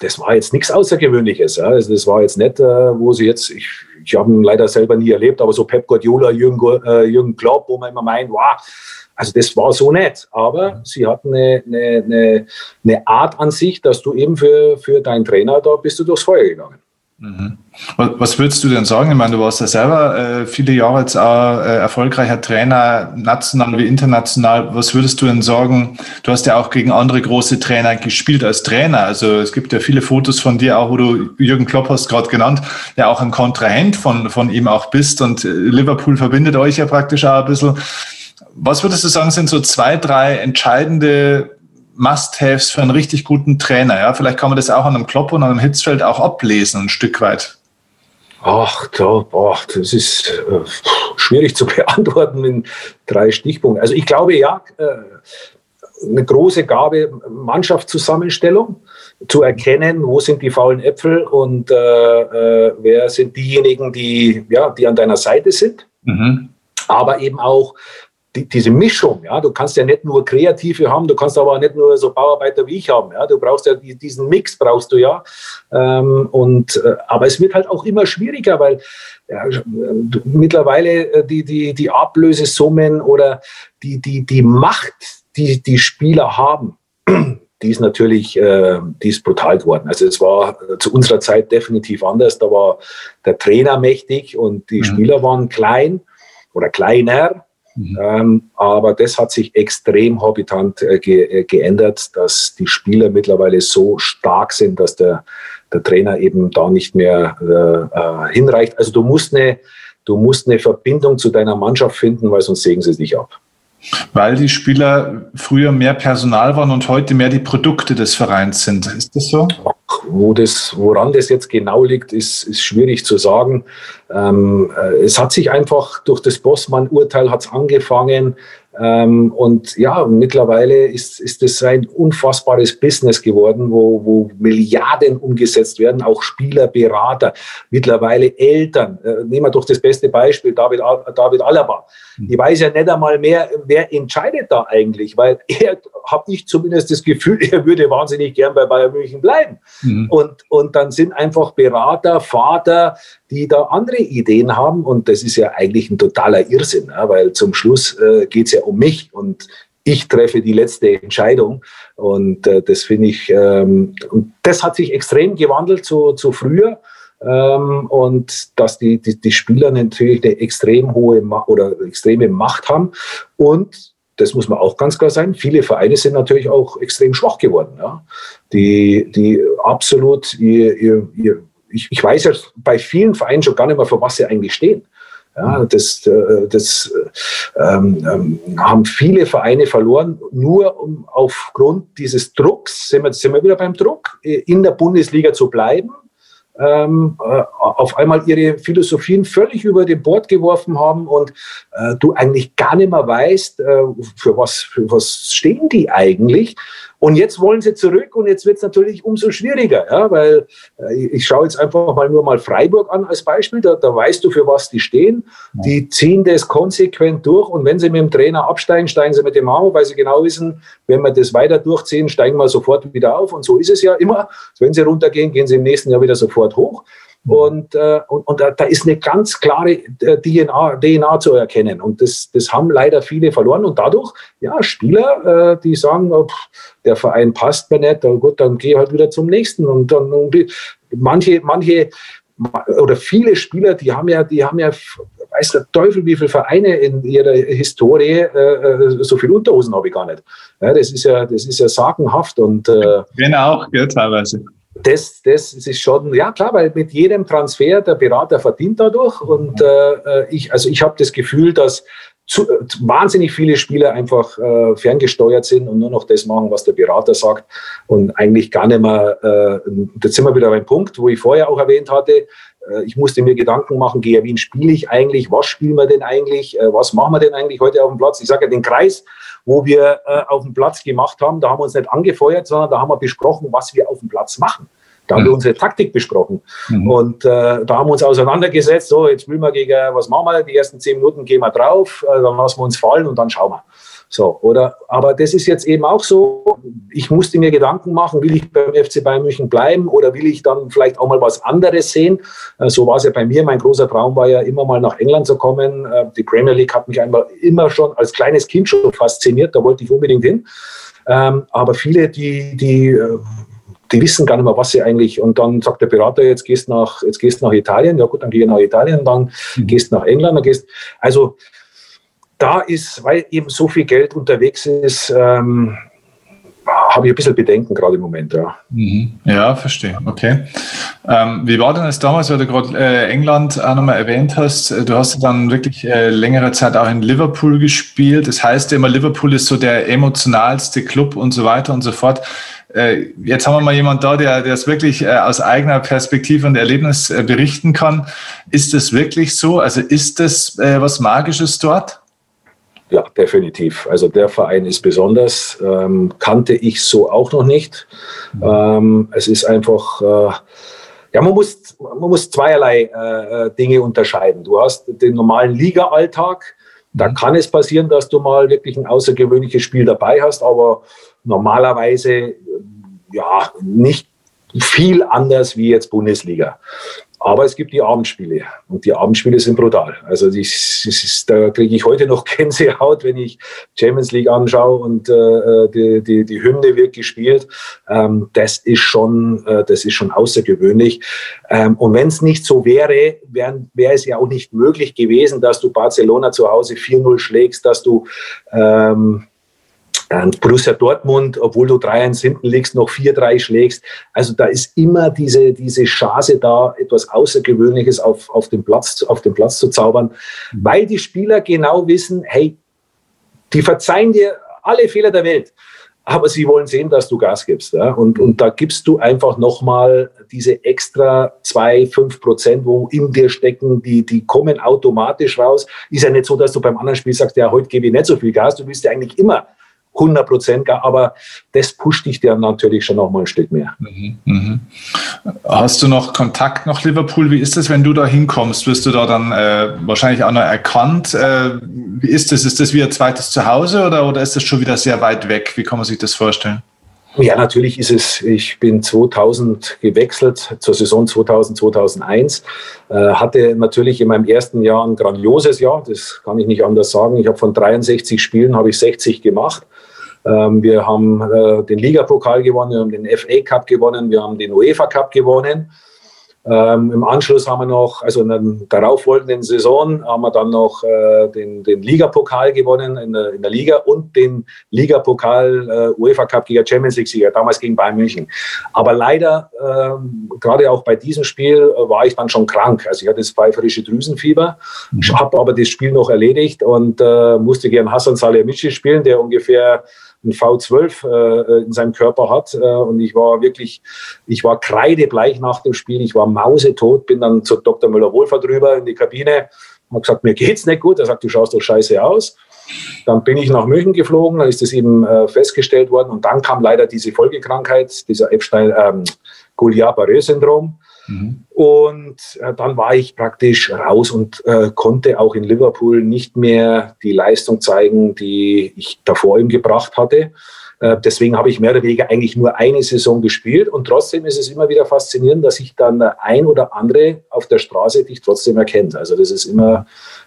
das war jetzt nichts Außergewöhnliches. Ja. Also das war jetzt nicht, äh, wo sie jetzt, ich ich habe ihn leider selber nie erlebt, aber so Pep Guardiola, Jürgen, äh, Jürgen Klopp, wo man immer meint, wow, also das war so nett. Aber sie hatten eine, eine, eine, Art an sich, dass du eben für, für deinen Trainer, da bist du durchs Feuer gegangen. Mhm. Was würdest du denn sagen? Ich meine, du warst ja selber äh, viele Jahre jetzt auch äh, erfolgreicher Trainer, national wie international. Was würdest du denn sagen? Du hast ja auch gegen andere große Trainer gespielt als Trainer. Also es gibt ja viele Fotos von dir auch, wo du Jürgen Klopp hast gerade genannt, der auch ein Kontrahent von, von ihm auch bist. Und äh, Liverpool verbindet euch ja praktisch auch ein bisschen. Was würdest du sagen, sind so zwei, drei entscheidende Must-Haves für einen richtig guten Trainer. Ja? Vielleicht kann man das auch an einem Klopp und an einem Hitzfeld auch ablesen, ein Stück weit. Ach, da, das ist äh, schwierig zu beantworten in drei Stichpunkten. Also ich glaube ja, äh, eine große Gabe Mannschaftszusammenstellung. zu erkennen, wo sind die faulen Äpfel und äh, äh, wer sind diejenigen, die, ja, die an deiner Seite sind. Mhm. Aber eben auch die, diese Mischung, ja, du kannst ja nicht nur Kreative haben, du kannst aber auch nicht nur so Bauarbeiter wie ich haben, ja, du brauchst ja diesen Mix, brauchst du ja. Ähm, und, äh, aber es wird halt auch immer schwieriger, weil ja, mittlerweile äh, die, die, die Ablösesummen oder die, die, die Macht, die die Spieler haben, die ist natürlich äh, die ist brutal geworden. Also es war zu unserer Zeit definitiv anders. Da war der Trainer mächtig und die mhm. Spieler waren klein oder kleiner. Mhm. Ähm, aber das hat sich extrem habitant äh, ge äh, geändert, dass die Spieler mittlerweile so stark sind, dass der, der Trainer eben da nicht mehr äh, äh, hinreicht. Also du musst, eine, du musst eine Verbindung zu deiner Mannschaft finden, weil sonst sägen sie dich ab. Weil die Spieler früher mehr Personal waren und heute mehr die Produkte des Vereins sind. Ist das so? Wo das, woran das jetzt genau liegt, ist, ist schwierig zu sagen. Ähm, äh, es hat sich einfach durch das Bossmann-Urteil angefangen, ähm, und ja, mittlerweile ist, ist es ein unfassbares Business geworden, wo, wo Milliarden umgesetzt werden, auch Spieler, Berater, mittlerweile Eltern. Äh, nehmen wir doch das beste Beispiel, David, David Alaba. Hm. Ich weiß ja nicht einmal mehr, wer entscheidet da eigentlich, weil er, habe ich zumindest das Gefühl, er würde wahnsinnig gern bei Bayern München bleiben. Mhm. Und, und dann sind einfach Berater, Vater, die da andere Ideen haben. Und das ist ja eigentlich ein totaler Irrsinn, ja, weil zum Schluss äh, geht es ja um mich und ich treffe die letzte Entscheidung. Und äh, das finde ich, ähm, und das hat sich extrem gewandelt zu, zu früher. Ähm, und dass die, die, die Spieler natürlich eine extrem hohe Ma oder extreme Macht haben. Und das muss man auch ganz klar sein. Viele Vereine sind natürlich auch extrem schwach geworden, ja? die, die absolut ihr, ihr, ihr ich, ich weiß ja bei vielen Vereinen schon gar nicht mehr, für was sie eigentlich stehen. Ja, das äh, das ähm, ähm, haben viele Vereine verloren, nur um aufgrund dieses Drucks, sind wir, sind wir wieder beim Druck, in der Bundesliga zu bleiben, ähm, äh, auf einmal ihre Philosophien völlig über den Bord geworfen haben und äh, du eigentlich gar nicht mehr weißt, äh, für, was, für was stehen die eigentlich. Und jetzt wollen sie zurück und jetzt wird es natürlich umso schwieriger, ja, weil äh, ich schaue jetzt einfach mal nur mal Freiburg an als Beispiel, da, da weißt du, für was die stehen. Die ziehen das konsequent durch und wenn sie mit dem Trainer absteigen, steigen sie mit dem auf, weil sie genau wissen, wenn wir das weiter durchziehen, steigen wir sofort wieder auf. Und so ist es ja immer. Wenn sie runtergehen, gehen sie im nächsten Jahr wieder sofort hoch. Und, äh, und, und da, da, ist eine ganz klare äh, DNA, DNA zu erkennen. Und das, das haben leider viele verloren. Und dadurch, ja, Spieler, äh, die sagen, oh, der Verein passt mir nicht, dann gut, dann gehe halt wieder zum nächsten. Und dann manche, manche oder viele Spieler, die haben ja, die haben ja, weiß der Teufel, wie viele Vereine in ihrer Historie, äh, äh so viele Unterhosen habe ich gar nicht. Ja, das ist ja, das ist ja sagenhaft und äh, genau, ja, teilweise das, das ist schon, ja klar, weil mit jedem Transfer der Berater verdient dadurch. Und äh, äh ich, also ich habe das Gefühl, dass zu, äh, wahnsinnig viele Spieler einfach äh, ferngesteuert sind und nur noch das machen, was der Berater sagt und eigentlich gar nicht mehr, äh, jetzt sind wir wieder beim Punkt, wo ich vorher auch erwähnt hatte, ich musste mir Gedanken machen, gehe, wen spiele ich eigentlich, was spielen wir denn eigentlich, äh, was machen wir denn eigentlich heute auf dem Platz? Ich sage ja den Kreis, wo wir äh, auf dem Platz gemacht haben, da haben wir uns nicht angefeuert, sondern da haben wir besprochen, was wir auf dem Platz machen. Da haben wir mhm. unsere Taktik besprochen. Mhm. Und äh, da haben wir uns auseinandergesetzt, so, jetzt will wir gegen, was machen wir, die ersten zehn Minuten gehen wir drauf, äh, dann lassen wir uns fallen und dann schauen wir. So, oder, aber das ist jetzt eben auch so, ich musste mir Gedanken machen, will ich beim FC Bayern München bleiben oder will ich dann vielleicht auch mal was anderes sehen? Äh, so war es ja bei mir. Mein großer Traum war ja immer mal nach England zu kommen. Äh, die Premier League hat mich einfach immer schon als kleines Kind schon fasziniert, da wollte ich unbedingt hin. Ähm, aber viele, die, die äh, die wissen gar nicht mehr, was sie eigentlich. Und dann sagt der Berater, jetzt gehst nach, jetzt gehst nach Italien. Ja gut, dann ich nach Italien, dann mhm. gehst nach England, dann gehst. Also da ist, weil eben so viel Geld unterwegs ist, ähm, habe ich ein bisschen Bedenken gerade im Moment. Ja, mhm. ja verstehe. Okay. Ähm, wie war denn es damals, weil du gerade äh, England auch nochmal erwähnt hast? Du hast dann wirklich äh, längere Zeit auch in Liverpool gespielt. Das heißt immer, Liverpool ist so der emotionalste Club und so weiter und so fort. Äh, jetzt haben wir mal jemand da, der, es wirklich äh, aus eigener Perspektive und Erlebnis äh, berichten kann. Ist das wirklich so? Also ist das was Magisches dort? Ja, definitiv. Also der Verein ist besonders, ähm, kannte ich so auch noch nicht. Mhm. Ähm, es ist einfach, äh, ja, man muss, man muss zweierlei äh, äh Dinge unterscheiden. Du hast den normalen Liga-Alltag, da mhm. kann es passieren, dass du mal wirklich ein außergewöhnliches Spiel dabei hast, aber normalerweise ja nicht viel anders wie jetzt Bundesliga. Aber es gibt die Abendspiele und die Abendspiele sind brutal. Also ich, ist, da kriege ich heute noch Gänsehaut, wenn ich Champions League anschaue und äh, die, die, die Hymne wird gespielt. Ähm, das ist schon, äh, das ist schon außergewöhnlich. Ähm, und wenn es nicht so wäre, wäre wär es ja auch nicht möglich gewesen, dass du Barcelona zu Hause 4-0 schlägst, dass du ähm, Borussia Dortmund, obwohl du 3-1 hinten liegst, noch 4-3 schlägst. Also da ist immer diese, diese Chance da, etwas Außergewöhnliches auf, auf, den Platz, auf den Platz zu zaubern, weil die Spieler genau wissen, hey, die verzeihen dir alle Fehler der Welt, aber sie wollen sehen, dass du Gas gibst. Ja? Und, und da gibst du einfach nochmal diese extra 2, 5 Prozent, wo in dir stecken, die, die kommen automatisch raus. Ist ja nicht so, dass du beim anderen Spiel sagst, ja, heute gebe ich nicht so viel Gas, du bist ja eigentlich immer 100 Prozent, aber das pusht dich dann natürlich schon noch mal ein Stück mehr. Mhm, mhm. Hast du noch Kontakt nach Liverpool? Wie ist das, wenn du da hinkommst? Wirst du da dann äh, wahrscheinlich auch noch erkannt? Äh, wie ist das? Ist das wie ein zweites Zuhause oder, oder ist das schon wieder sehr weit weg? Wie kann man sich das vorstellen? Ja, natürlich ist es, ich bin 2000 gewechselt zur Saison 2000, 2001, äh, hatte natürlich in meinem ersten Jahr ein grandioses Jahr, das kann ich nicht anders sagen. Ich habe von 63 Spielen, habe ich 60 gemacht. Ähm, wir haben äh, den Ligapokal gewonnen, wir haben den FA Cup gewonnen, wir haben den UEFA Cup gewonnen. Ähm, Im Anschluss haben wir noch, also in der darauffolgenden Saison, haben wir dann noch äh, den, den Ligapokal gewonnen in der, in der Liga und den Ligapokal äh, UEFA Cup gegen Champions League Sieger, damals gegen Bayern München. Aber leider, ähm, gerade auch bei diesem Spiel, äh, war ich dann schon krank. Also ich hatte das pfeiferische Drüsenfieber, mhm. habe aber das Spiel noch erledigt und äh, musste gegen Hassan Salihamidzic spielen, der ungefähr ein V12 äh, in seinem Körper hat. Äh, und ich war wirklich, ich war kreidebleich nach dem Spiel, ich war mausetot, bin dann zu Dr. Müller-Wohlfahrt rüber in die Kabine, habe gesagt, mir geht's nicht gut. Er sagt, du schaust doch scheiße aus. Dann bin ich nach München geflogen, dann ist das eben äh, festgestellt worden und dann kam leider diese Folgekrankheit, dieser Epstein, ähm, Gouliard-Barré-Syndrom. Und äh, dann war ich praktisch raus und äh, konnte auch in Liverpool nicht mehr die Leistung zeigen, die ich davor ihm gebracht hatte. Äh, deswegen habe ich mehr oder weniger eigentlich nur eine Saison gespielt und trotzdem ist es immer wieder faszinierend, dass sich dann der ein oder andere auf der Straße dich trotzdem erkennt. Also das ist immer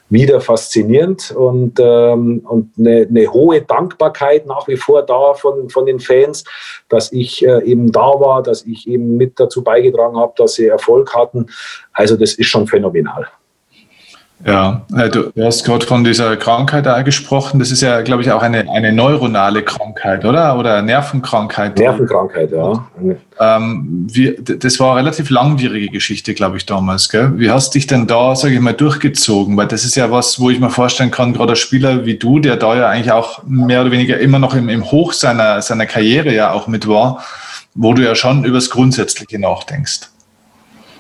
wieder faszinierend und, ähm, und eine, eine, hohe Dankbarkeit nach wie vor da von, von den Fans, dass ich äh, eben da war, dass ich eben mit dazu beigetragen habe, dass sie Erfolg hatten. Also das ist schon phänomenal. Ja, äh, du hast gerade von dieser Krankheit da gesprochen. Das ist ja, glaube ich, auch eine, eine neuronale Krankheit, oder? Oder Nervenkrankheit. Nervenkrankheit, ja. Ähm, wie, das war eine relativ langwierige Geschichte, glaube ich, damals. Gell? Wie hast dich denn da, sage ich mal, durchgezogen? Weil das ist ja was, wo ich mir vorstellen kann, gerade ein Spieler wie du, der da ja eigentlich auch mehr oder weniger immer noch im, im Hoch seiner, seiner Karriere ja auch mit war, wo du ja schon übers Grundsätzliche nachdenkst.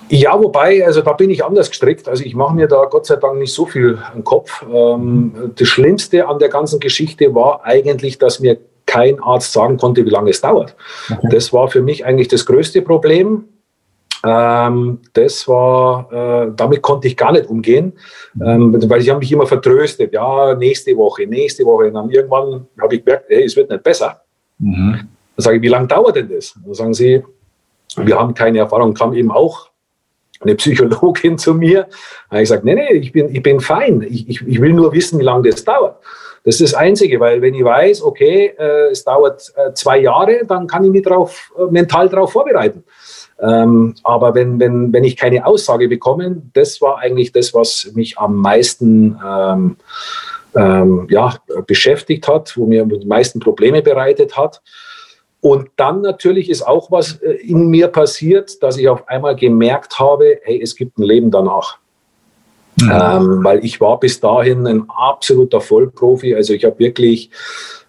Ja, wobei, also da bin ich anders gestrickt. Also ich mache mir da Gott sei Dank nicht so viel im Kopf. Ähm, das Schlimmste an der ganzen Geschichte war eigentlich, dass mir kein Arzt sagen konnte, wie lange es dauert. Okay. Das war für mich eigentlich das größte Problem. Ähm, das war, äh, damit konnte ich gar nicht umgehen, ähm, weil ich habe mich immer vertröstet. Ja, nächste Woche, nächste Woche. Und dann irgendwann habe ich gemerkt, hey, es wird nicht besser. Mhm. Dann sage ich, wie lange dauert denn das? Dann sagen sie, wir haben keine Erfahrung, kam eben auch eine Psychologin zu mir. Habe ich gesagt, nee, nee, ich bin, ich bin fein. Ich, ich, ich will nur wissen, wie lange das dauert. Das ist das Einzige, weil wenn ich weiß, okay, äh, es dauert äh, zwei Jahre, dann kann ich mich drauf, äh, mental darauf vorbereiten. Ähm, aber wenn, wenn, wenn ich keine Aussage bekomme, das war eigentlich das, was mich am meisten ähm, ähm, ja, beschäftigt hat, wo mir die meisten Probleme bereitet hat. Und dann natürlich ist auch was äh, in mir passiert, dass ich auf einmal gemerkt habe, hey, es gibt ein Leben danach. Mhm. Ähm, weil ich war bis dahin ein absoluter Vollprofi. Also ich habe wirklich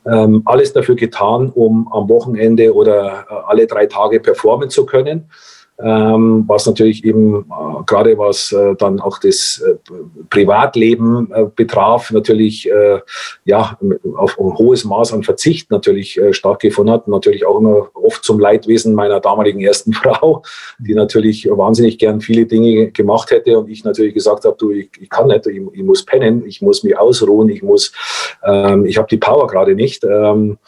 ähm, alles dafür getan, um am Wochenende oder äh, alle drei Tage performen zu können. Ähm, was natürlich eben äh, gerade was äh, dann auch das äh, Privatleben äh, betraf, natürlich äh, ja auf ein hohes Maß an Verzicht natürlich äh, stattgefunden hat. Natürlich auch immer oft zum Leidwesen meiner damaligen ersten Frau, die natürlich wahnsinnig gern viele Dinge gemacht hätte und ich natürlich gesagt habe, du, ich, ich kann nicht, ich, ich, muss pennen, ich muss mich ausruhen, ich muss, ähm, ich habe die Power gerade nicht. Ähm,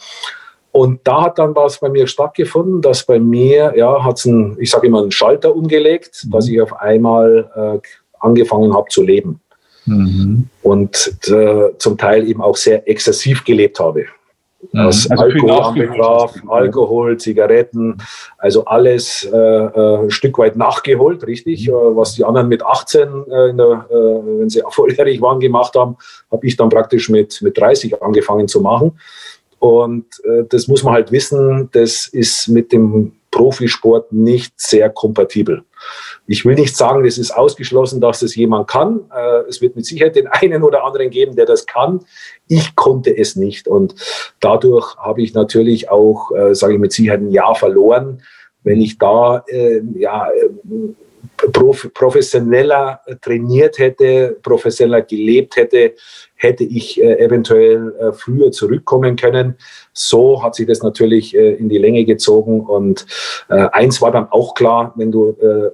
und da hat dann was bei mir stattgefunden, dass bei mir, ja, hat es ein, ich sage immer, einen Schalter umgelegt, mhm. dass ich auf einmal äh, angefangen habe zu leben. Mhm. Und äh, zum Teil eben auch sehr exzessiv gelebt habe. Mhm. Was also Alkohol betraf, Alkohol, Zigaretten, also alles äh, äh, ein Stück weit nachgeholt, richtig. Mhm. Äh, was die anderen mit 18, äh, der, äh, wenn sie volljährig waren, gemacht haben, habe ich dann praktisch mit, mit 30 angefangen zu machen. Und äh, das muss man halt wissen, das ist mit dem Profisport nicht sehr kompatibel. Ich will nicht sagen, es ist ausgeschlossen, dass das jemand kann. Äh, es wird mit Sicherheit den einen oder anderen geben, der das kann. Ich konnte es nicht. Und dadurch habe ich natürlich auch, äh, sage ich mit Sicherheit, ein Jahr verloren. Wenn ich da äh, ja, professioneller trainiert hätte, professioneller gelebt hätte, hätte ich äh, eventuell äh, früher zurückkommen können. So hat sich das natürlich äh, in die Länge gezogen. Und äh, eins war dann auch klar, wenn du, äh,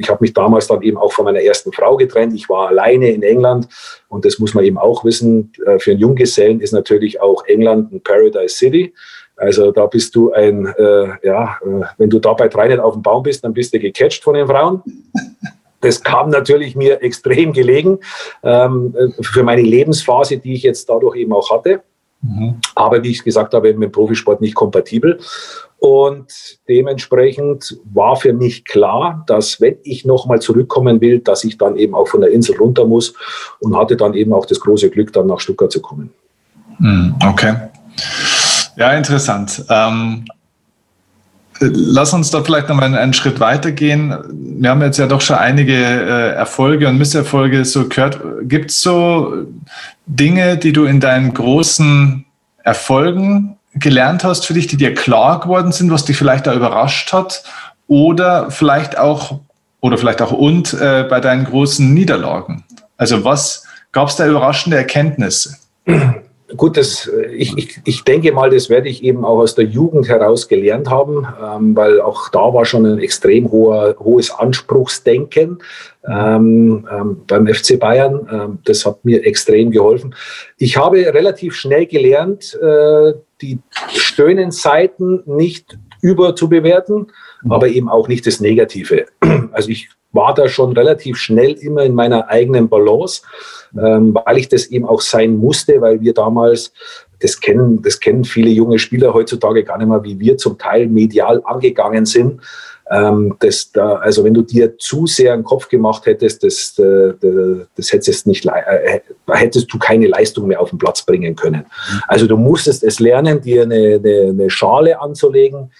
ich habe mich damals dann eben auch von meiner ersten Frau getrennt. Ich war alleine in England und das muss man eben auch wissen. Äh, für einen Junggesellen ist natürlich auch England ein Paradise City. Also da bist du ein, äh, ja, äh, wenn du dabei drei nicht auf dem Baum bist, dann bist du gecatcht von den Frauen. Das kam natürlich mir extrem gelegen ähm, für meine Lebensphase, die ich jetzt dadurch eben auch hatte. Mhm. Aber wie ich gesagt habe, mit dem Profisport nicht kompatibel. Und dementsprechend war für mich klar, dass wenn ich nochmal zurückkommen will, dass ich dann eben auch von der Insel runter muss und hatte dann eben auch das große Glück, dann nach Stuttgart zu kommen. Mhm, okay. Ja, interessant. Ähm, lass uns da vielleicht noch mal einen Schritt weitergehen. Wir haben jetzt ja doch schon einige äh, Erfolge und Misserfolge so gehört. Gibt es so Dinge, die du in deinen großen Erfolgen gelernt hast für dich, die dir klar geworden sind, was dich vielleicht da überrascht hat? Oder vielleicht auch, oder vielleicht auch und äh, bei deinen großen Niederlagen? Also was gab es da überraschende Erkenntnisse? Gut, das, äh, ich, ich, ich denke mal, das werde ich eben auch aus der Jugend heraus gelernt haben, ähm, weil auch da war schon ein extrem hoher, hohes Anspruchsdenken ähm, ähm, beim FC Bayern. Ähm, das hat mir extrem geholfen. Ich habe relativ schnell gelernt, äh, die schönen Seiten nicht überzubewerten, mhm. aber eben auch nicht das Negative. Also ich war da schon relativ schnell immer in meiner eigenen Balance ähm, weil ich das eben auch sein musste, weil wir damals, das kennen, das kennen viele junge Spieler heutzutage gar nicht mehr, wie wir zum Teil medial angegangen sind. Ähm, das da, also wenn du dir zu sehr einen Kopf gemacht hättest, das, das, das hättest, nicht, äh, hättest du keine Leistung mehr auf den Platz bringen können. Also du musstest es lernen, dir eine, eine, eine Schale anzulegen,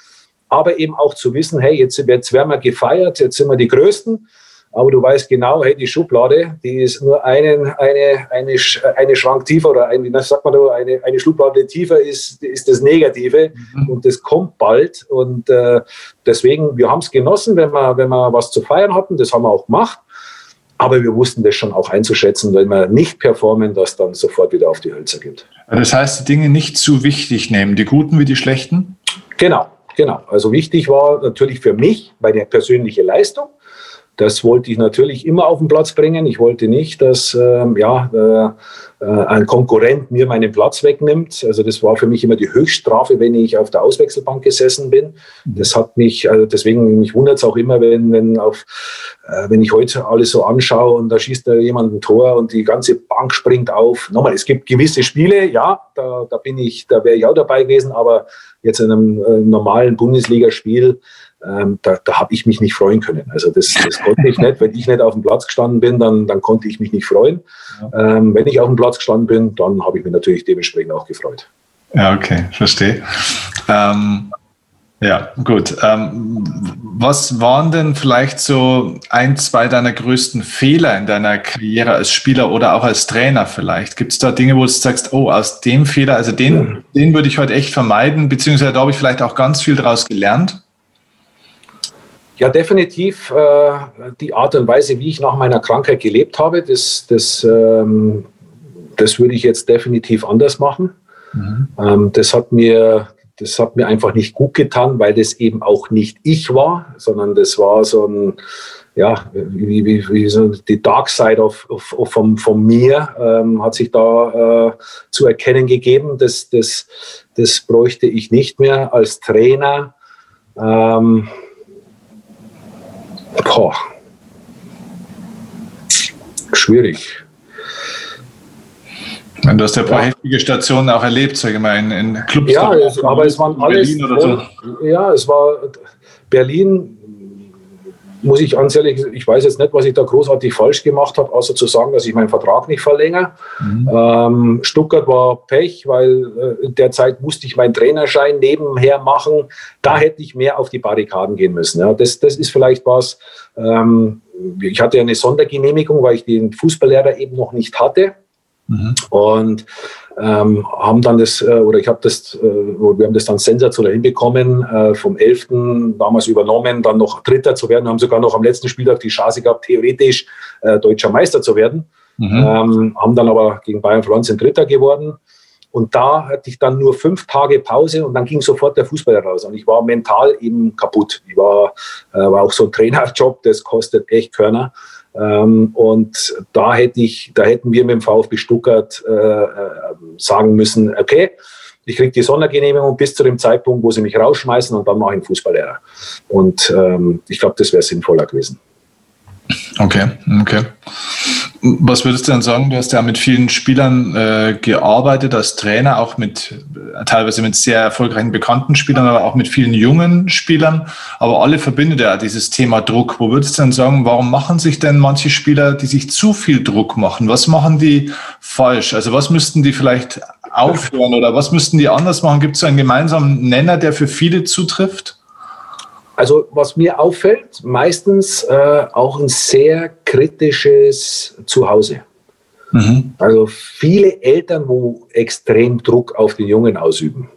aber eben auch zu wissen, hey, jetzt, jetzt werden wir gefeiert, jetzt sind wir die Größten aber du weißt genau, hey, die Schublade, die ist nur einen, eine, eine, eine Schrank tiefer oder ein, was sagt man da, eine, eine Schublade tiefer ist, ist das Negative mhm. und das kommt bald. Und äh, deswegen, wir haben es genossen, wenn wir, wenn wir was zu feiern hatten, das haben wir auch gemacht. Aber wir wussten das schon auch einzuschätzen, wenn wir nicht performen, dass dann sofort wieder auf die Hölzer geht. Das heißt, die Dinge nicht zu wichtig nehmen, die guten wie die schlechten? Genau, genau. Also wichtig war natürlich für mich meine persönliche Leistung. Das wollte ich natürlich immer auf den Platz bringen. Ich wollte nicht, dass ähm, ja, äh, äh, ein Konkurrent mir meinen Platz wegnimmt. Also das war für mich immer die Höchststrafe, wenn ich auf der Auswechselbank gesessen bin. Das hat mich, also deswegen mich wundert es auch immer, wenn, wenn, auf, äh, wenn ich heute alles so anschaue und da schießt da jemand ein Tor und die ganze Bank springt auf. Nochmal, es gibt gewisse Spiele, ja, da, da bin ich, da wäre ich auch dabei gewesen, aber jetzt in einem äh, normalen Bundesligaspiel ähm, da, da habe ich mich nicht freuen können. Also das, das konnte ich nicht. Wenn ich nicht auf dem Platz gestanden bin, dann, dann konnte ich mich nicht freuen. Ja. Ähm, wenn ich auf dem Platz gestanden bin, dann habe ich mich natürlich dementsprechend auch gefreut. Ja, okay, verstehe. Ähm, ja, gut. Ähm, was waren denn vielleicht so ein, zwei deiner größten Fehler in deiner Karriere als Spieler oder auch als Trainer vielleicht? Gibt es da Dinge, wo du sagst, oh, aus dem Fehler, also den, ja. den würde ich heute echt vermeiden, beziehungsweise da habe ich vielleicht auch ganz viel daraus gelernt? Ja, definitiv äh, die Art und Weise, wie ich nach meiner Krankheit gelebt habe, das, das, ähm, das würde ich jetzt definitiv anders machen. Mhm. Ähm, das, hat mir, das hat mir einfach nicht gut getan, weil das eben auch nicht ich war, sondern das war so ein, ja, wie, wie, wie so die Dark Side of, of, of von, von mir ähm, hat sich da äh, zu erkennen gegeben. Das, das, das bräuchte ich nicht mehr als Trainer. Ähm, boah. Schwierig. Du hast ja ein paar ja. heftige Stationen auch erlebt, sage ich mal, in, in Clubs. Ja, es, aber es waren alles. Berlin oder so. Ja, es war Berlin muss ich ganz ehrlich, ich weiß jetzt nicht, was ich da großartig falsch gemacht habe, außer zu sagen, dass ich meinen Vertrag nicht verlängere. Mhm. Ähm, Stuttgart war Pech, weil äh, in der Zeit musste ich meinen Trainerschein nebenher machen. Da hätte ich mehr auf die Barrikaden gehen müssen. Ja. Das, das ist vielleicht was. Ähm, ich hatte eine Sondergenehmigung, weil ich den Fußballlehrer eben noch nicht hatte. Mhm. Und ähm, haben dann das, äh, oder ich habe das, äh, wir haben das dann sensationell hinbekommen, äh, vom 11. damals übernommen, dann noch Dritter zu werden, haben sogar noch am letzten Spieltag die Chance gehabt, theoretisch äh, deutscher Meister zu werden. Mhm. Ähm, haben dann aber gegen Bayern verloren, sind Dritter geworden. Und da hatte ich dann nur fünf Tage Pause und dann ging sofort der Fußball raus. Und ich war mental eben kaputt. Ich war, äh, war auch so ein Trainerjob, das kostet echt Körner. Ähm, und da hätte ich, da hätten wir mit dem VfB Stuttgart äh, äh, sagen müssen, okay, ich kriege die Sondergenehmigung bis zu dem Zeitpunkt, wo sie mich rausschmeißen und dann mache ich einen Fußballlehrer. Und ähm, ich glaube, das wäre sinnvoller gewesen. Okay, okay. Was würdest du denn sagen? Du hast ja mit vielen Spielern äh, gearbeitet als Trainer, auch mit äh, teilweise mit sehr erfolgreichen bekannten Spielern, aber auch mit vielen jungen Spielern. Aber alle verbindet ja dieses Thema Druck. Wo würdest du denn sagen, warum machen sich denn manche Spieler, die sich zu viel Druck machen? Was machen die falsch? Also was müssten die vielleicht aufhören oder was müssten die anders machen? Gibt es so einen gemeinsamen Nenner, der für viele zutrifft? Also was mir auffällt, meistens äh, auch ein sehr kritisches Zuhause. Mhm. Also viele Eltern, wo extrem Druck auf den Jungen ausüben,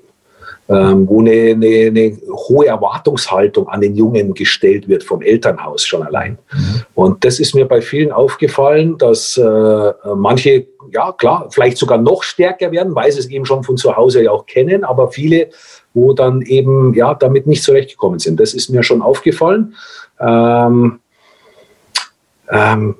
ähm, wo eine, eine, eine, hohe Erwartungshaltung an den Jungen gestellt wird vom Elternhaus schon allein. Mhm. Und das ist mir bei vielen aufgefallen, dass äh, manche, ja klar, vielleicht sogar noch stärker werden, weil sie es eben schon von zu Hause ja auch kennen, aber viele wo dann eben ja damit nicht zurechtgekommen sind. Das ist mir schon aufgefallen. Ähm, ähm,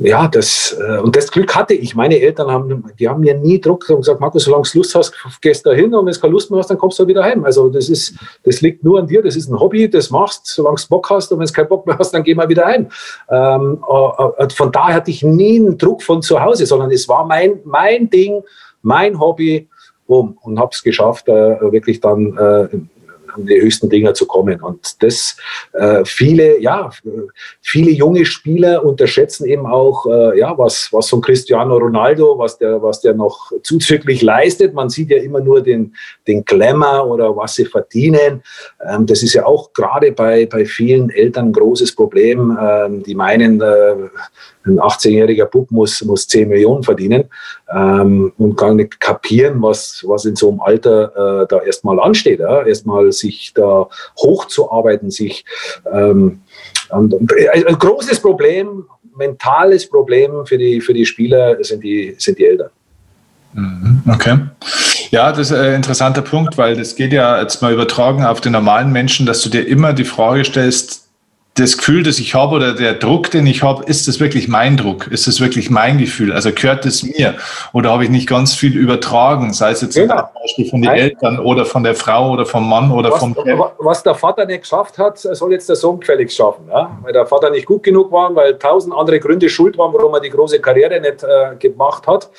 ja, das, äh, und das Glück hatte ich. Meine Eltern haben, die haben mir nie Druck und gesagt, Markus, solange du Lust hast, gehst da hin und wenn du keine Lust mehr hast, dann kommst du wieder heim. Also das ist, das liegt nur an dir, das ist ein Hobby, das machst, solange du Bock hast und wenn du keinen Bock mehr hast, dann geh mal wieder heim. Ähm, äh, äh, von daher hatte ich nie einen Druck von zu Hause, sondern es war mein, mein Ding, mein Hobby boom, und habe es geschafft, äh, wirklich dann äh, an die höchsten Dinger zu kommen. Und das äh, viele, ja, viele junge Spieler unterschätzen eben auch, äh, ja, was, was so ein Cristiano Ronaldo, was der, was der noch zuzüglich leistet. Man sieht ja immer nur den, den Glamour oder was sie verdienen. Ähm, das ist ja auch gerade bei, bei vielen Eltern ein großes Problem. Ähm, die meinen, äh, ein 18-jähriger Bub muss, muss 10 Millionen verdienen ähm, und gar nicht kapieren, was, was in so einem Alter äh, da erstmal ansteht. Ja? Erstmal sich da hochzuarbeiten, sich ähm, ein großes Problem, mentales Problem für die, für die Spieler sind die, sind die Eltern. Mhm, okay. Ja, das ist ein interessanter Punkt, weil das geht ja jetzt mal übertragen auf den normalen Menschen, dass du dir immer die Frage stellst, das Gefühl, das ich habe oder der Druck, den ich habe, ist das wirklich mein Druck? Ist das wirklich mein Gefühl? Also gehört es mir? Oder habe ich nicht ganz viel übertragen, sei es jetzt genau. zum Beispiel von den Nein. Eltern oder von der Frau oder vom Mann oder was, vom Was der Vater nicht geschafft hat, soll jetzt der Sohn gefälligst schaffen. Ja? Weil der Vater nicht gut genug war, weil tausend andere Gründe schuld waren, warum er die große Karriere nicht äh, gemacht hat,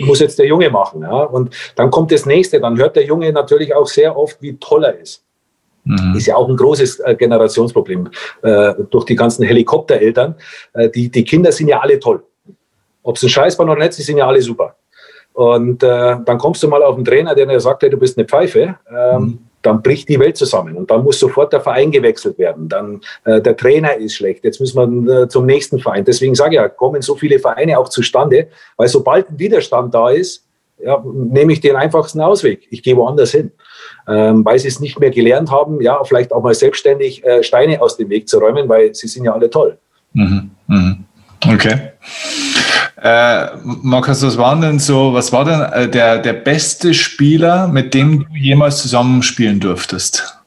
muss jetzt der Junge machen. Ja? Und dann kommt das Nächste, dann hört der Junge natürlich auch sehr oft, wie toll er ist. Mhm. Ist ja auch ein großes äh, Generationsproblem äh, durch die ganzen Helikoptereltern. Äh, die, die Kinder sind ja alle toll. Ob es ein Scheiß war oder nicht, sie sind ja alle super. Und äh, dann kommst du mal auf einen Trainer, der dir sagt, hey, du bist eine Pfeife. Ähm, mhm. Dann bricht die Welt zusammen und dann muss sofort der Verein gewechselt werden. Dann äh, der Trainer ist schlecht. Jetzt müssen wir äh, zum nächsten Verein. Deswegen sage ich ja, kommen so viele Vereine auch zustande, weil sobald ein Widerstand da ist, ja, nehme ich den einfachsten Ausweg. Ich gehe woanders hin. Ähm, weil sie es nicht mehr gelernt haben, ja, vielleicht auch mal selbstständig äh, Steine aus dem Weg zu räumen, weil sie sind ja alle toll. Mhm. Mhm. Okay. Äh, Markus, was war denn so, was war denn äh, der, der beste Spieler, mit dem du jemals zusammenspielen durftest?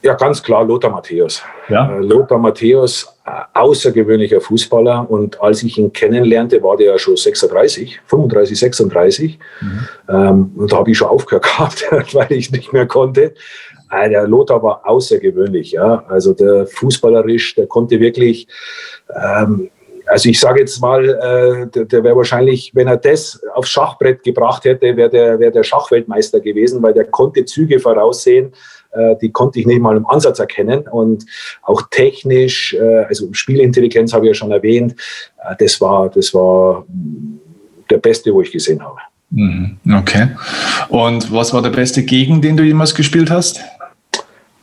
Ja, ganz klar, Lothar Matthäus. Ja? Äh, Lothar Matthäus, außergewöhnlicher Fußballer. Und als ich ihn kennenlernte, war der ja schon 36, 35, 36. Mhm. Ähm, und da habe ich schon aufgehört gehabt, weil ich nicht mehr konnte. Äh, der Lothar war außergewöhnlich. Ja? Also der fußballerisch, der konnte wirklich. Ähm, also ich sage jetzt mal, äh, der, der wäre wahrscheinlich, wenn er das aufs Schachbrett gebracht hätte, wäre der, wär der Schachweltmeister gewesen, weil der konnte Züge voraussehen, äh, die konnte ich nicht mal im Ansatz erkennen. Und auch technisch, äh, also Spielintelligenz habe ich ja schon erwähnt, äh, das, war, das war der beste, wo ich gesehen habe. Mhm, okay. Und was war der beste Gegen, den du jemals gespielt hast?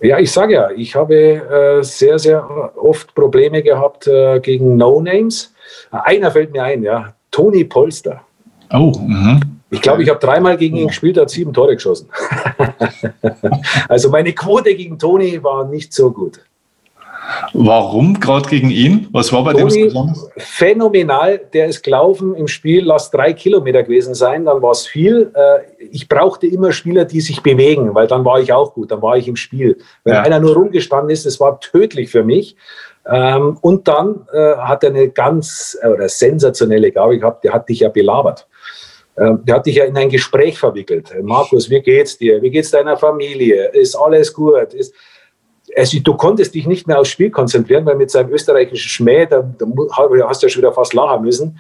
Ja, ich sage ja, ich habe äh, sehr, sehr oft Probleme gehabt äh, gegen No-Names. Einer fällt mir ein, ja, Toni Polster. Oh, mh. Ich glaube, ich habe dreimal gegen ihn gespielt, er hat sieben Tore geschossen. also meine Quote gegen Toni war nicht so gut. Warum gerade gegen ihn? Was war bei Toni, dem besonders? Phänomenal. Der ist gelaufen im Spiel, lass drei Kilometer gewesen sein, dann war es viel. Äh, ich brauchte immer Spieler, die sich bewegen, weil dann war ich auch gut, dann war ich im Spiel. Wenn ja. einer nur rumgestanden ist, das war tödlich für mich. Ähm, und dann äh, hat er eine ganz oder sensationelle Gabe gehabt, der hat dich ja belabert. Ähm, der hat dich ja in ein Gespräch verwickelt. Markus, wie geht's dir? Wie geht's deiner Familie? Ist alles gut? Ist, also du konntest dich nicht mehr aufs Spiel konzentrieren, weil mit seinem österreichischen Schmäh, da, da hast du ja schon wieder fast lachen müssen.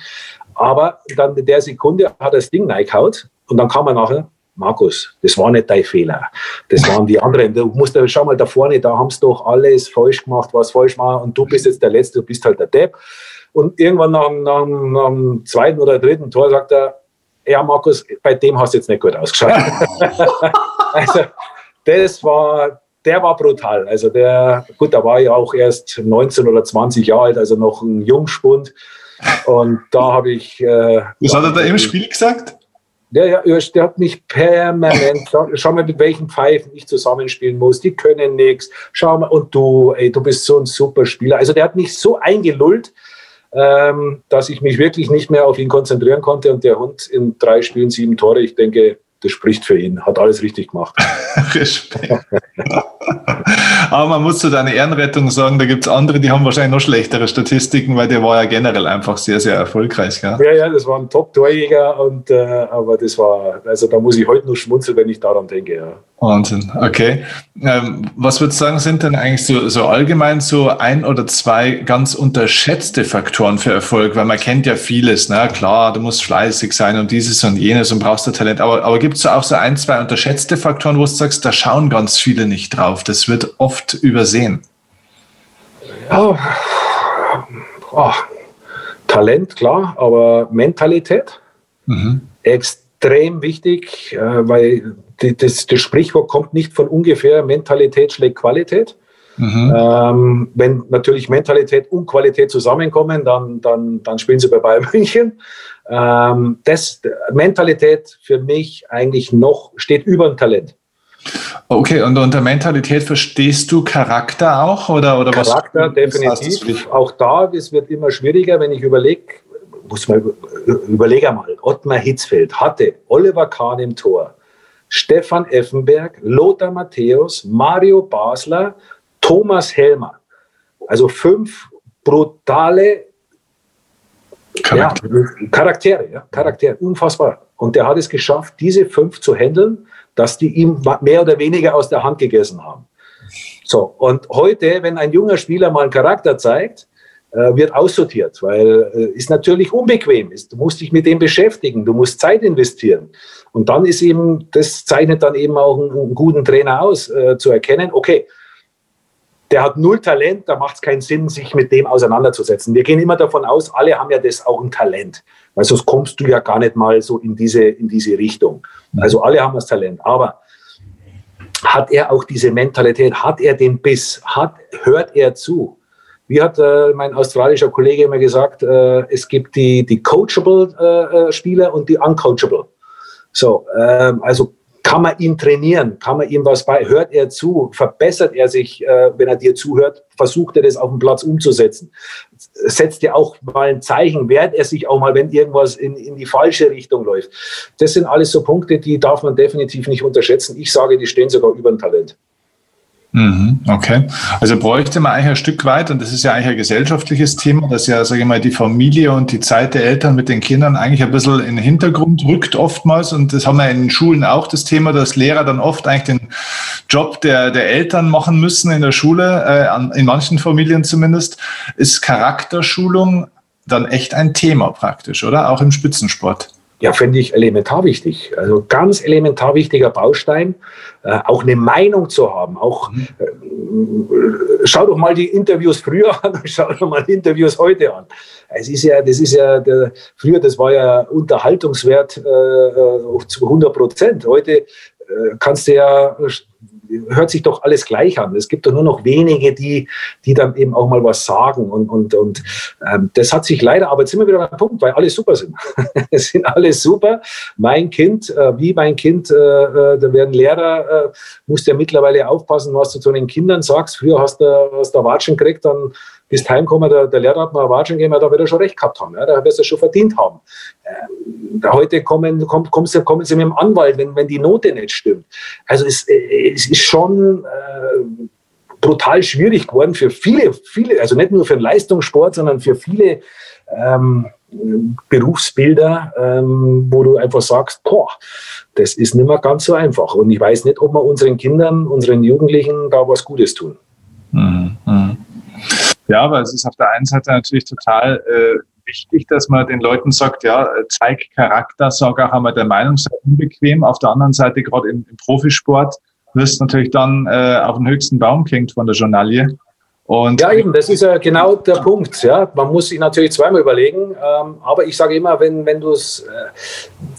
Aber dann in der Sekunde hat er das Ding reingehaut und dann kam er nachher, Markus, das war nicht dein Fehler. Das waren die anderen. Du musst ja, schau mal da vorne, da haben sie doch alles falsch gemacht, was falsch war und du bist jetzt der Letzte, du bist halt der Depp. Und irgendwann nach, nach, nach dem zweiten oder dritten Tor sagt er, ja, Markus, bei dem hast du jetzt nicht gut ausgeschaut. also, das war, der war brutal. Also der, gut, da war ja auch erst 19 oder 20 Jahre alt, also noch ein Jungspund. Und da habe ich. Äh, Was hat er da im Spiel gesagt? Der, ja, der hat mich permanent, schau mal, mit welchen Pfeifen ich zusammenspielen muss, die können nichts, schau mal, und du, ey, du bist so ein super Spieler. Also der hat mich so eingelullt, ähm, dass ich mich wirklich nicht mehr auf ihn konzentrieren konnte und der Hund in drei Spielen sieben Tore, ich denke, das spricht für ihn, hat alles richtig gemacht. Respekt. Aber man muss zu deiner Ehrenrettung sagen, da gibt es andere, die haben wahrscheinlich noch schlechtere Statistiken, weil der war ja generell einfach sehr, sehr erfolgreich. Gell? Ja, ja, das war ein Top-Torjäger, und, äh, aber das war, also da muss ich heute nur schmunzeln, wenn ich daran denke. Ja. Wahnsinn, okay. Ähm, was würdest du sagen, sind denn eigentlich so, so allgemein so ein oder zwei ganz unterschätzte Faktoren für Erfolg? Weil man kennt ja vieles, na ne? klar, du musst fleißig sein und dieses und jenes und brauchst du Talent. Aber, aber gibt es auch so ein, zwei unterschätzte Faktoren, wo du sagst, da schauen ganz viele nicht drauf. Das wird oft übersehen. Ja, oh, Talent, klar, aber Mentalität. Mhm. Extrem wichtig, äh, weil das, das Sprichwort kommt nicht von ungefähr, Mentalität schlägt Qualität. Mhm. Ähm, wenn natürlich Mentalität und Qualität zusammenkommen, dann, dann, dann spielen sie bei Bayern München. Ähm, das, Mentalität für mich eigentlich noch steht über dem Talent. Okay, und unter Mentalität verstehst du Charakter auch? Oder, oder Charakter, was, definitiv. Auch da, das wird immer schwieriger, wenn ich überlege, muss man überlege mal, Ottmar Hitzfeld hatte Oliver Kahn im Tor, Stefan Effenberg, Lothar Matthäus, Mario Basler, Thomas Helmer. Also fünf brutale Charaktere. Ja, Charaktere, ja, Charaktere, unfassbar. Und der hat es geschafft, diese fünf zu handeln, dass die ihm mehr oder weniger aus der Hand gegessen haben. So, und heute, wenn ein junger Spieler mal einen Charakter zeigt, äh, wird aussortiert, weil äh, ist natürlich unbequem ist. Du musst dich mit dem beschäftigen, du musst Zeit investieren. Und dann ist eben, das zeichnet dann eben auch einen, einen guten Trainer aus, äh, zu erkennen, okay, der hat null Talent, da macht es keinen Sinn, sich mit dem auseinanderzusetzen. Wir gehen immer davon aus, alle haben ja das auch ein Talent, weil sonst kommst du ja gar nicht mal so in diese, in diese Richtung. Also alle haben das Talent, aber hat er auch diese Mentalität, hat er den Biss, hat, hört er zu? Wie hat äh, mein australischer Kollege immer gesagt, äh, es gibt die, die coachable äh, äh Spieler und die uncoachable. So, ähm, also kann man ihn trainieren? Kann man ihm was bei? Hört er zu? Verbessert er sich, äh, wenn er dir zuhört? Versucht er das auf dem Platz umzusetzen? Setzt er auch mal ein Zeichen? Wehrt er sich auch mal, wenn irgendwas in, in die falsche Richtung läuft? Das sind alles so Punkte, die darf man definitiv nicht unterschätzen. Ich sage, die stehen sogar über dem Talent. Mhm, okay. Also bräuchte man eigentlich ein Stück weit, und das ist ja eigentlich ein gesellschaftliches Thema, dass ja, sage ich mal, die Familie und die Zeit der Eltern mit den Kindern eigentlich ein bisschen in den Hintergrund rückt oftmals. Und das haben wir in den Schulen auch das Thema, dass Lehrer dann oft eigentlich den Job der, der Eltern machen müssen in der Schule, äh, in manchen Familien zumindest. Ist Charakterschulung dann echt ein Thema praktisch, oder? Auch im Spitzensport. Ja, finde ich elementar wichtig. Also ganz elementar wichtiger Baustein, äh, auch eine Meinung zu haben. Auch mhm. äh, schau doch mal die Interviews früher an und schau doch mal die Interviews heute an. Es ist ja, das ist ja der, früher, das war ja Unterhaltungswert äh, äh zu 100 Prozent. Heute äh, kannst du ja hört sich doch alles gleich an. Es gibt doch nur noch wenige, die, die dann eben auch mal was sagen. Und, und, und ähm, das hat sich leider, aber jetzt sind wir wieder beim Punkt, weil alle super sind. es sind alle super. Mein Kind, äh, wie mein Kind, äh, äh, da werden Lehrer, äh, musst ja mittlerweile aufpassen, was du zu den Kindern sagst. Früher hast du, hast du Watschen gekriegt, dann bist heimgekommen, der, der Lehrer hat mal Watschen gegeben, da wird er schon recht gehabt haben. Ja, da wirst du schon verdient haben. Ähm, heute kommen, kommt, kommen, sie, kommen sie mit dem Anwalt, wenn, wenn die Note nicht stimmt. Also es, äh, es ist schon äh, brutal schwierig geworden für viele, viele, also nicht nur für den Leistungssport, sondern für viele ähm, Berufsbilder, ähm, wo du einfach sagst, boah, das ist nicht mehr ganz so einfach. Und ich weiß nicht, ob wir unseren Kindern, unseren Jugendlichen da was Gutes tun. Mhm. Ja, aber es ist auf der einen Seite natürlich total äh, wichtig, dass man den Leuten sagt, ja, zeig Charakter, sag auch einmal der Meinung, sei unbequem. Auf der anderen Seite, gerade im, im Profisport, wirst natürlich dann äh, auf den höchsten Baum klingt von der Journalie. Und ja, eben, das ist ja genau der Punkt. Ja, man muss sich natürlich zweimal überlegen, ähm, aber ich sage immer, wenn, wenn du es,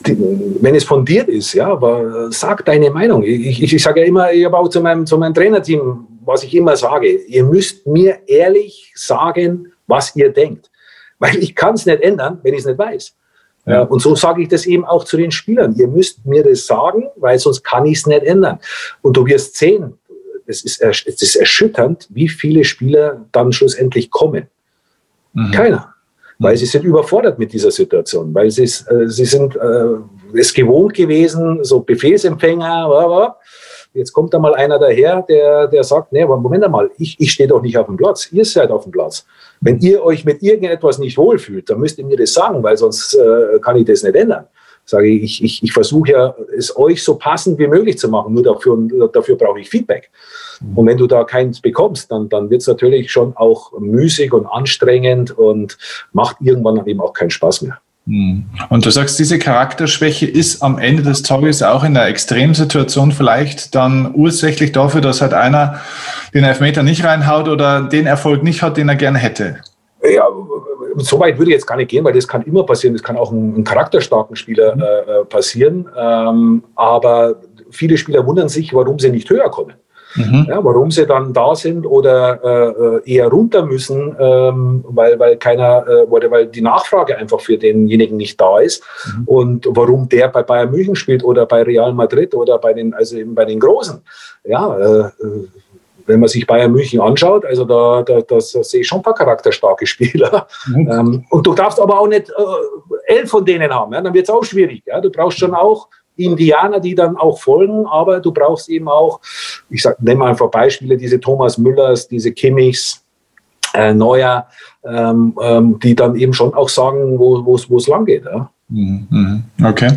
äh, wenn es fundiert ist, ja, aber sag deine Meinung. Ich, ich, ich sage ja immer, ich habe auch zu meinem, zu meinem Trainerteam, was ich immer sage, ihr müsst mir ehrlich sagen, was ihr denkt. Weil ich kann es nicht ändern, wenn ich es nicht weiß. Ja. Und so sage ich das eben auch zu den Spielern. Ihr müsst mir das sagen, weil sonst kann ich es nicht ändern. Und du wirst sehen, es ist, es ist erschütternd, wie viele Spieler dann schlussendlich kommen. Mhm. Keiner. Weil sie sind überfordert mit dieser Situation, weil sie, äh, sie sind äh, es gewohnt gewesen, so Befehlsempfänger, Jetzt kommt da mal einer daher, der, der sagt, nee, aber Moment einmal, ich, ich stehe doch nicht auf dem Platz, ihr seid auf dem Platz. Wenn ihr euch mit irgendetwas nicht wohlfühlt, dann müsst ihr mir das sagen, weil sonst äh, kann ich das nicht ändern. Sage ich, ich, ich, ich versuche ja, es euch so passend wie möglich zu machen, nur dafür, dafür brauche ich Feedback. Und wenn du da keins bekommst, dann, dann wird es natürlich schon auch müßig und anstrengend und macht irgendwann dann eben auch keinen Spaß mehr. Hm. Und du sagst, diese Charakterschwäche ist am Ende des Tages auch in einer Extremsituation vielleicht dann ursächlich dafür, dass halt einer den Elfmeter nicht reinhaut oder den Erfolg nicht hat, den er gerne hätte. Ja, so weit würde ich jetzt gar nicht gehen, weil das kann immer passieren. Das kann auch einem charakterstarken Spieler mhm. äh, passieren. Ähm, aber viele Spieler wundern sich, warum sie nicht höher kommen. Mhm. Ja, warum sie dann da sind oder äh, eher runter müssen, ähm, weil, weil keiner äh, oder weil die Nachfrage einfach für denjenigen nicht da ist mhm. und warum der bei Bayern München spielt oder bei Real Madrid oder bei den also eben bei den Großen. Ja, äh, äh wenn man sich Bayern München anschaut, also da, da, da sehe ich schon ein paar charakterstarke Spieler. Mhm. Ähm, und du darfst aber auch nicht äh, elf von denen haben, ja? dann wird es auch schwierig. Ja? Du brauchst schon auch Indianer, die dann auch folgen, aber du brauchst eben auch, ich sag, nehme einfach Beispiele, diese Thomas Müllers, diese Kimmichs, äh, Neuer, ähm, ähm, die dann eben schon auch sagen, wo es lang geht. Ja? Mhm, mhm. Okay.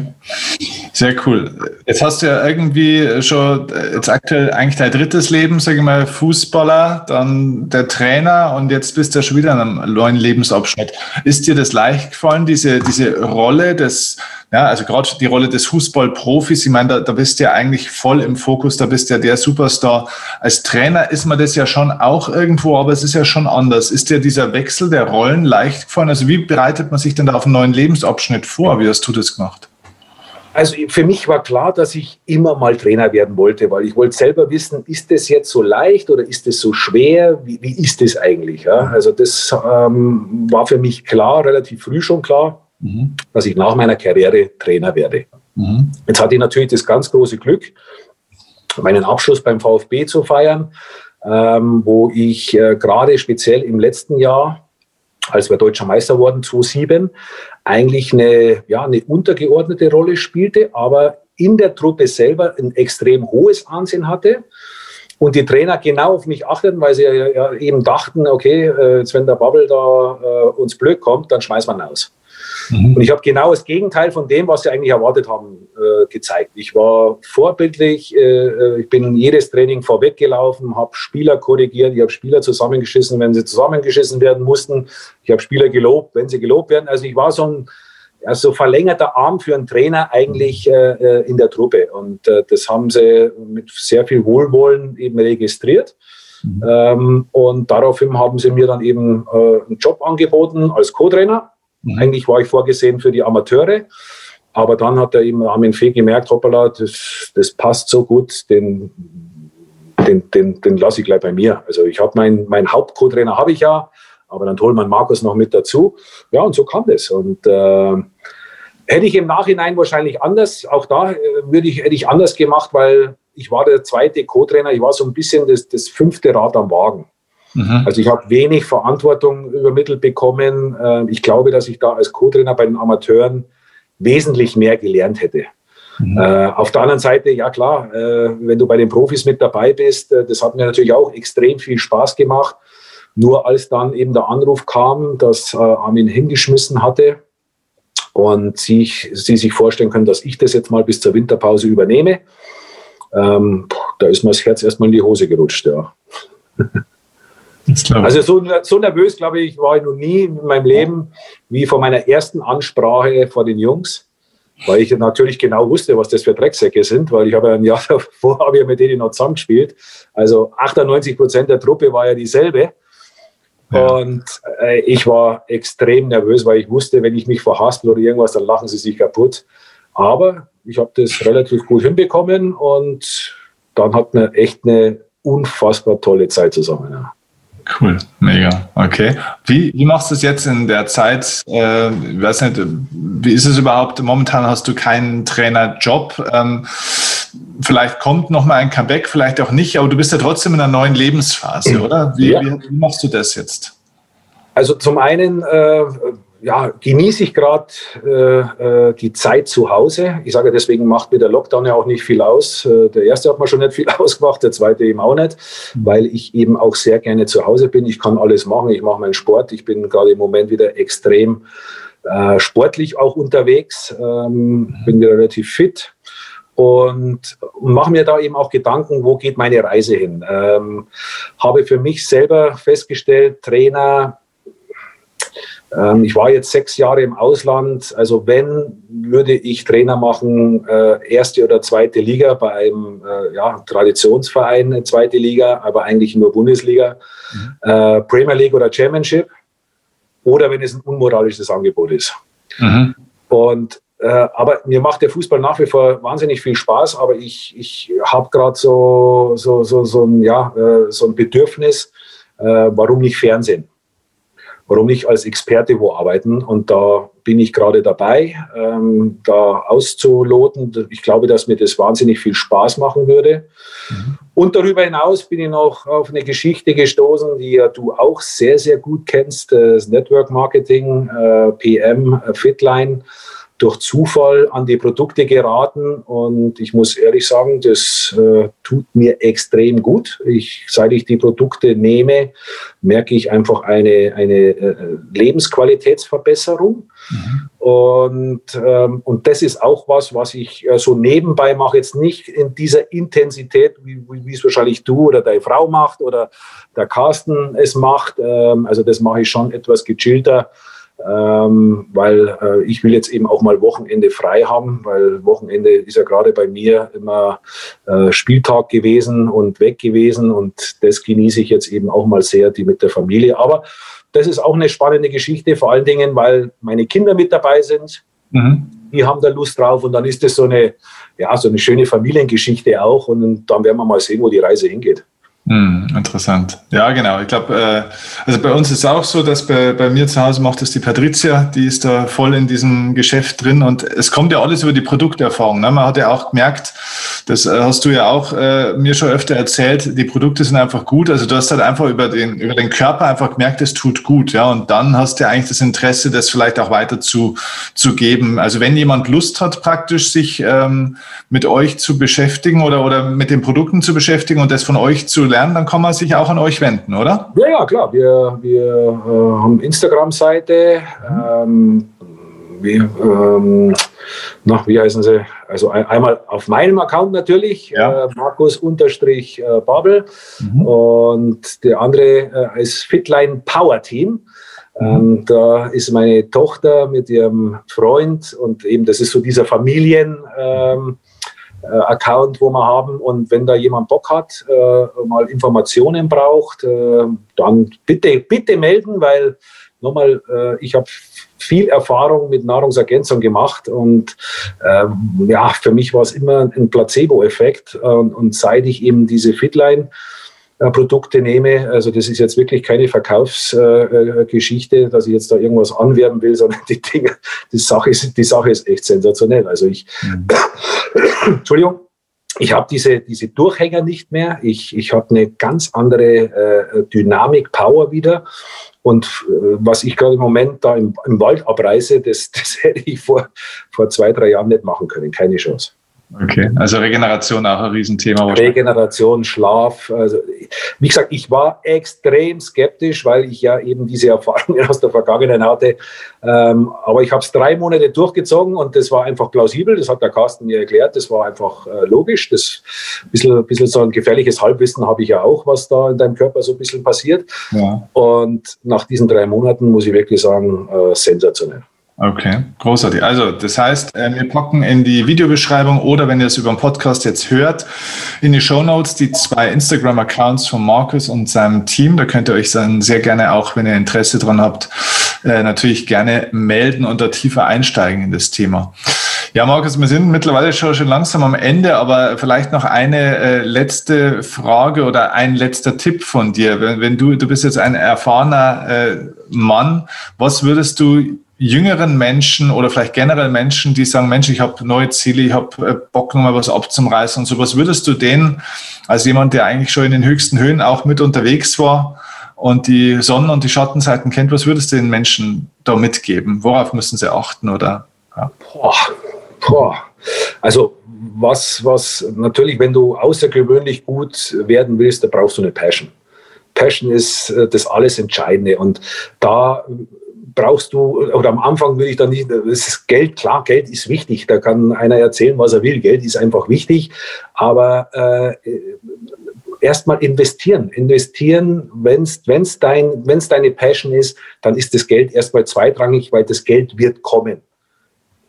Sehr cool. Jetzt hast du ja irgendwie schon jetzt aktuell eigentlich dein drittes Leben, sage ich mal, Fußballer, dann der Trainer und jetzt bist du schon wieder in einem neuen Lebensabschnitt. Ist dir das leicht gefallen, diese, diese Rolle des ja, also gerade die Rolle des Fußballprofis, ich meine, da, da bist du ja eigentlich voll im Fokus, da bist du ja der Superstar. Als Trainer ist man das ja schon auch irgendwo, aber es ist ja schon anders. Ist dir dieser Wechsel der Rollen leicht gefallen? Also wie bereitet man sich denn da auf einen neuen Lebensabschnitt vor? Wie hast du das gemacht? Also für mich war klar, dass ich immer mal Trainer werden wollte, weil ich wollte selber wissen, ist das jetzt so leicht oder ist das so schwer? Wie, wie ist das eigentlich? Ja? Also das ähm, war für mich klar, relativ früh schon klar mhm. dass ich nach meiner Karriere Trainer werde. Mhm. Jetzt hatte ich natürlich das ganz große Glück, meinen Abschluss beim VfB zu feiern, ähm, wo ich äh, gerade speziell im letzten Jahr, als wir deutscher Meister wurden, 2007, eigentlich eine, ja, eine untergeordnete Rolle spielte, aber in der Truppe selber ein extrem hohes Ansehen hatte und die Trainer genau auf mich achteten, weil sie ja eben dachten, okay, äh, jetzt wenn der Bubble da äh, uns blöd kommt, dann schmeißt man aus. Mhm. Und ich habe genau das Gegenteil von dem, was sie eigentlich erwartet haben, äh, gezeigt. Ich war vorbildlich, äh, äh ich bin jedes Training vorweggelaufen, habe Spieler korrigiert, ich habe Spieler zusammengeschissen, wenn sie zusammengeschissen werden mussten. Ich habe Spieler gelobt, wenn sie gelobt werden. Also ich war so ein also verlängerter Arm für einen Trainer eigentlich äh, äh, in der Truppe. Und äh, das haben sie mit sehr viel Wohlwollen eben registriert. Mhm. Ähm, und daraufhin haben sie mir dann eben äh, einen Job angeboten als Co-Trainer. Mhm. Eigentlich war ich vorgesehen für die Amateure. Aber dann hat er eben Armin Fee gemerkt, hoppala, das, das passt so gut, den, den, den, den lasse ich gleich bei mir. Also ich habe meinen mein Haupt-Co-Trainer habe ich ja, aber dann holt man Markus noch mit dazu. Ja, und so kam das. Und äh, hätte ich im Nachhinein wahrscheinlich anders, auch da äh, würde ich, hätte ich anders gemacht, weil ich war der zweite Co-Trainer, ich war so ein bisschen das, das fünfte Rad am Wagen. Mhm. Also ich habe wenig Verantwortung übermittelt bekommen. Äh, ich glaube, dass ich da als Co-Trainer bei den Amateuren wesentlich mehr gelernt hätte. Mhm. Äh, auf der anderen Seite, ja klar, äh, wenn du bei den Profis mit dabei bist, äh, das hat mir natürlich auch extrem viel Spaß gemacht. Nur als dann eben der Anruf kam, dass Armin hingeschmissen hatte und sie, sie sich vorstellen können, dass ich das jetzt mal bis zur Winterpause übernehme, ähm, da ist mir das Herz erstmal in die Hose gerutscht. Ja. Also so, so, nervös, glaube ich, war ich noch nie in meinem Leben wie vor meiner ersten Ansprache vor den Jungs, weil ich natürlich genau wusste, was das für Drecksäcke sind, weil ich habe ja ein Jahr davor habe ich mit denen noch zusammengespielt. Also 98 Prozent der Truppe war ja dieselbe. Und äh, ich war extrem nervös, weil ich wusste, wenn ich mich verhaspel oder irgendwas, dann lachen sie sich kaputt. Aber ich habe das relativ gut hinbekommen und dann hatten wir echt eine unfassbar tolle Zeit zusammen. Ja. Cool, mega. Okay. Wie, wie machst du es jetzt in der Zeit? Äh, ich weiß nicht, wie ist es überhaupt? Momentan hast du keinen Trainerjob. Ähm, vielleicht kommt noch mal ein Comeback, vielleicht auch nicht, aber du bist ja trotzdem in einer neuen Lebensphase, oder? Wie, ja. wie, wie machst du das jetzt? Also zum einen äh, ja, genieße ich gerade äh, äh, die Zeit zu Hause. Ich sage deswegen macht mir der Lockdown ja auch nicht viel aus. Äh, der erste hat mir schon nicht viel ausgemacht, der zweite eben auch nicht, mhm. weil ich eben auch sehr gerne zu Hause bin. Ich kann alles machen. Ich mache meinen Sport. Ich bin gerade im Moment wieder extrem äh, sportlich auch unterwegs. Ähm, mhm. bin wieder relativ fit und, und mache mir da eben auch Gedanken, wo geht meine Reise hin. Ähm, habe für mich selber festgestellt, Trainer ähm, ich war jetzt sechs Jahre im Ausland. Also wenn, würde ich Trainer machen, äh, erste oder zweite Liga bei einem äh, ja, Traditionsverein, zweite Liga, aber eigentlich nur Bundesliga, mhm. äh, Premier League oder Championship. Oder wenn es ein unmoralisches Angebot ist. Mhm. Und äh, aber mir macht der Fußball nach wie vor wahnsinnig viel Spaß, aber ich, ich habe gerade so, so, so, so, ein, ja, äh, so ein Bedürfnis, äh, warum nicht Fernsehen? Warum nicht als Experte wo arbeiten? Und da bin ich gerade dabei, ähm, da auszuloten. Ich glaube, dass mir das wahnsinnig viel Spaß machen würde. Mhm. Und darüber hinaus bin ich noch auf eine Geschichte gestoßen, die ja du auch sehr, sehr gut kennst, das Network Marketing, äh, PM, äh, Fitline durch Zufall an die Produkte geraten und ich muss ehrlich sagen, das äh, tut mir extrem gut. Ich, seit ich die Produkte nehme, merke ich einfach eine, eine äh, Lebensqualitätsverbesserung. Mhm. Und, ähm, und das ist auch was, was ich äh, so nebenbei mache, jetzt nicht in dieser Intensität, wie, wie es wahrscheinlich du oder deine Frau macht oder der Carsten es macht. Ähm, also das mache ich schon etwas gechillter ähm, weil äh, ich will jetzt eben auch mal Wochenende frei haben, weil Wochenende ist ja gerade bei mir immer äh, Spieltag gewesen und weg gewesen und das genieße ich jetzt eben auch mal sehr, die mit der Familie. Aber das ist auch eine spannende Geschichte, vor allen Dingen, weil meine Kinder mit dabei sind. Mhm. Die haben da Lust drauf und dann ist das so eine, ja, so eine schöne Familiengeschichte auch und dann werden wir mal sehen, wo die Reise hingeht. Hm, interessant. Ja, genau. Ich glaube, äh, also bei uns ist es auch so, dass bei, bei mir zu Hause macht das die Patricia, die ist da voll in diesem Geschäft drin und es kommt ja alles über die Produkterfahrung. Ne? Man hat ja auch gemerkt, das äh, hast du ja auch äh, mir schon öfter erzählt, die Produkte sind einfach gut. Also du hast halt einfach über den, über den Körper einfach gemerkt, es tut gut. Ja, und dann hast du eigentlich das Interesse, das vielleicht auch weiter zu, zu geben. Also wenn jemand Lust hat, praktisch sich ähm, mit euch zu beschäftigen oder, oder mit den Produkten zu beschäftigen und das von euch zu lernen, dann kann man sich auch an euch wenden, oder? Ja, ja, klar. Wir, wir äh, haben Instagram-Seite. Ähm, wir, ähm, na, wie heißen sie? Also ein, einmal auf meinem Account natürlich, ja. äh, Markus-Babel. Mhm. Und der andere äh, ist Fitline Power Team. Mhm. Ähm, da ist meine Tochter mit ihrem Freund und eben das ist so dieser Familien. Ähm, äh, Account, wo wir haben. Und wenn da jemand Bock hat, äh, mal Informationen braucht, äh, dann bitte, bitte melden, weil nochmal, äh, ich habe viel Erfahrung mit Nahrungsergänzung gemacht und ähm, ja, für mich war es immer ein Placebo-Effekt. Und, und seit ich eben diese Fitline äh, Produkte nehme. Also das ist jetzt wirklich keine Verkaufsgeschichte, äh, dass ich jetzt da irgendwas anwerben will, sondern die Dinge, die Sache ist, die Sache ist echt sensationell. Also ich, mhm. Entschuldigung, ich habe diese, diese Durchhänger nicht mehr. Ich, ich habe eine ganz andere äh, Dynamik, Power wieder. Und äh, was ich gerade im Moment da im, im Wald abreiße, das, das hätte ich vor, vor zwei, drei Jahren nicht machen können. Keine Chance. Okay, also Regeneration auch ein Riesenthema. Regeneration, Schlaf. Also, wie gesagt, ich war extrem skeptisch, weil ich ja eben diese Erfahrungen aus der Vergangenheit hatte. Ähm, aber ich habe es drei Monate durchgezogen und das war einfach plausibel. Das hat der Carsten mir erklärt. Das war einfach äh, logisch. Das bisschen, bisschen so ein gefährliches Halbwissen habe ich ja auch, was da in deinem Körper so ein bisschen passiert. Ja. Und nach diesen drei Monaten muss ich wirklich sagen, äh, sensationell. Okay, großartig. Also das heißt, äh, wir packen in die Videobeschreibung oder wenn ihr es über den Podcast jetzt hört, in die Show Notes die zwei Instagram-Accounts von Markus und seinem Team. Da könnt ihr euch dann sehr gerne auch, wenn ihr Interesse dran habt, äh, natürlich gerne melden und da tiefer einsteigen in das Thema. Ja, Markus, wir sind mittlerweile schon, schon langsam am Ende, aber vielleicht noch eine äh, letzte Frage oder ein letzter Tipp von dir. Wenn, wenn du, du bist jetzt ein erfahrener äh, Mann, was würdest du jüngeren Menschen oder vielleicht generell Menschen, die sagen, Mensch, ich habe neue Ziele, ich habe äh, Bock, nochmal was abzureißen und so, was würdest du denen als jemand, der eigentlich schon in den höchsten Höhen auch mit unterwegs war und die Sonnen- und die Schattenseiten kennt, was würdest du den Menschen da mitgeben? Worauf müssen sie achten oder? Ja? Boah, boah. Also was, was natürlich, wenn du außergewöhnlich gut werden willst, da brauchst du eine Passion. Passion ist äh, das alles Entscheidende und da brauchst du, oder am Anfang würde ich dann nicht, das ist Geld, klar, Geld ist wichtig, da kann einer erzählen, was er will, Geld ist einfach wichtig, aber äh, erstmal investieren. Investieren, wenn es dein, deine Passion ist, dann ist das Geld erstmal zweitrangig, weil das Geld wird kommen.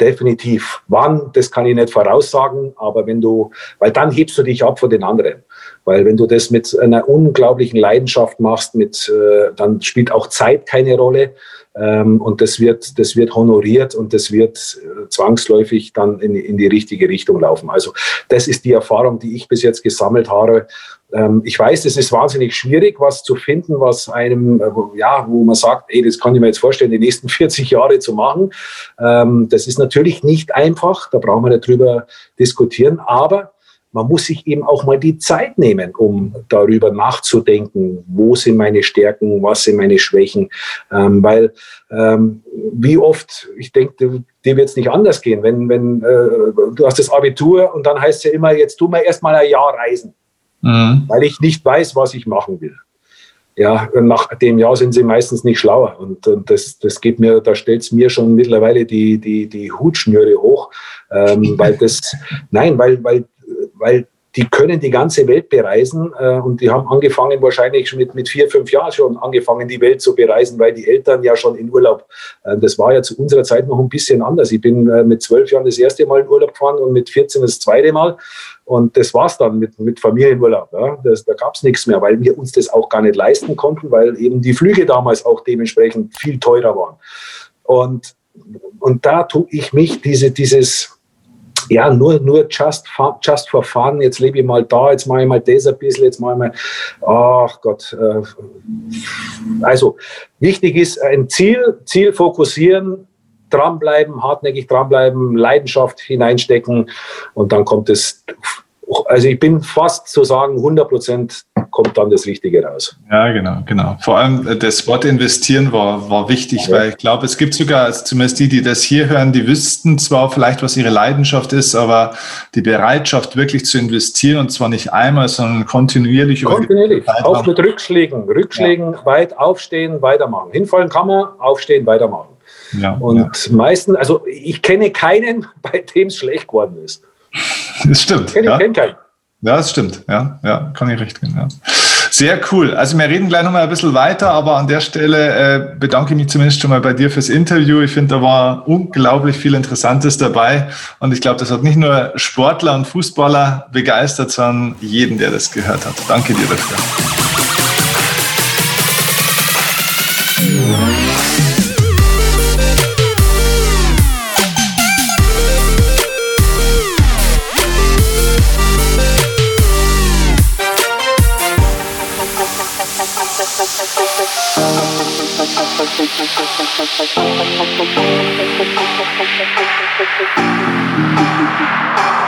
Definitiv. Wann, das kann ich nicht voraussagen, aber wenn du, weil dann hebst du dich ab von den anderen. Weil wenn du das mit einer unglaublichen Leidenschaft machst, mit, äh, dann spielt auch Zeit keine Rolle. Ähm, und das wird, das wird honoriert und das wird äh, zwangsläufig dann in, in die richtige Richtung laufen. Also das ist die Erfahrung, die ich bis jetzt gesammelt habe. Ähm, ich weiß, es ist wahnsinnig schwierig, was zu finden, was einem, äh, ja, wo man sagt, ey, das kann ich mir jetzt vorstellen, die nächsten 40 Jahre zu machen. Ähm, das ist natürlich nicht einfach, da brauchen wir nicht drüber diskutieren, aber man muss sich eben auch mal die Zeit nehmen, um darüber nachzudenken, wo sind meine Stärken, was sind meine Schwächen. Ähm, weil ähm, wie oft, ich denke, dir wird es nicht anders gehen, wenn, wenn äh, du hast das Abitur und dann heißt es ja immer, jetzt tu mir erst mal ein Jahr reisen, mhm. weil ich nicht weiß, was ich machen will. Ja, nach dem Jahr sind sie meistens nicht schlauer. Und, und das, das geht mir, da stellt es mir schon mittlerweile die, die, die Hutschnüre hoch. Ähm, weil das, nein, weil, weil weil die können die ganze Welt bereisen äh, und die haben angefangen, wahrscheinlich schon mit, mit vier, fünf Jahren schon angefangen, die Welt zu bereisen, weil die Eltern ja schon in Urlaub, äh, das war ja zu unserer Zeit noch ein bisschen anders. Ich bin äh, mit zwölf Jahren das erste Mal in Urlaub gefahren und mit 14 das zweite Mal und das war's dann mit, mit Familienurlaub. Ja. Das, da gab's nichts mehr, weil wir uns das auch gar nicht leisten konnten, weil eben die Flüge damals auch dementsprechend viel teurer waren. Und, und da tue ich mich, diese, dieses ja, nur, nur just, just for fun, jetzt lebe ich mal da, jetzt mache ich mal das ein bisschen, jetzt mache ich mal, ach Gott. Äh, also, wichtig ist ein Ziel, Ziel fokussieren, dranbleiben, hartnäckig dranbleiben, Leidenschaft hineinstecken und dann kommt es also ich bin fast zu sagen, 100 Prozent kommt dann das Richtige raus. Ja, genau, genau. Vor allem äh, das Wort investieren war, war wichtig, ja. weil ich glaube, es gibt sogar, also zumindest die, die das hier hören, die wüssten zwar vielleicht, was ihre Leidenschaft ist, aber die Bereitschaft wirklich zu investieren und zwar nicht einmal, sondern kontinuierlich. Kontinuierlich, auch mit Rückschlägen. Rückschlägen ja. weit aufstehen, weitermachen. Hinfallen kann man, aufstehen, weitermachen. Ja, und ja. meistens, also ich kenne keinen, bei dem es schlecht geworden ist. Das stimmt. Kenn, ja. Kenn keinen. Ja, das stimmt. Ja, ja, kann ich recht geben. Ja. Sehr cool. Also wir reden gleich noch mal ein bisschen weiter, aber an der Stelle äh, bedanke ich mich zumindest schon mal bei dir fürs Interview. Ich finde, da war unglaublich viel Interessantes dabei und ich glaube, das hat nicht nur Sportler und Fußballer begeistert, sondern jeden, der das gehört hat. Danke dir dafür. Thank you.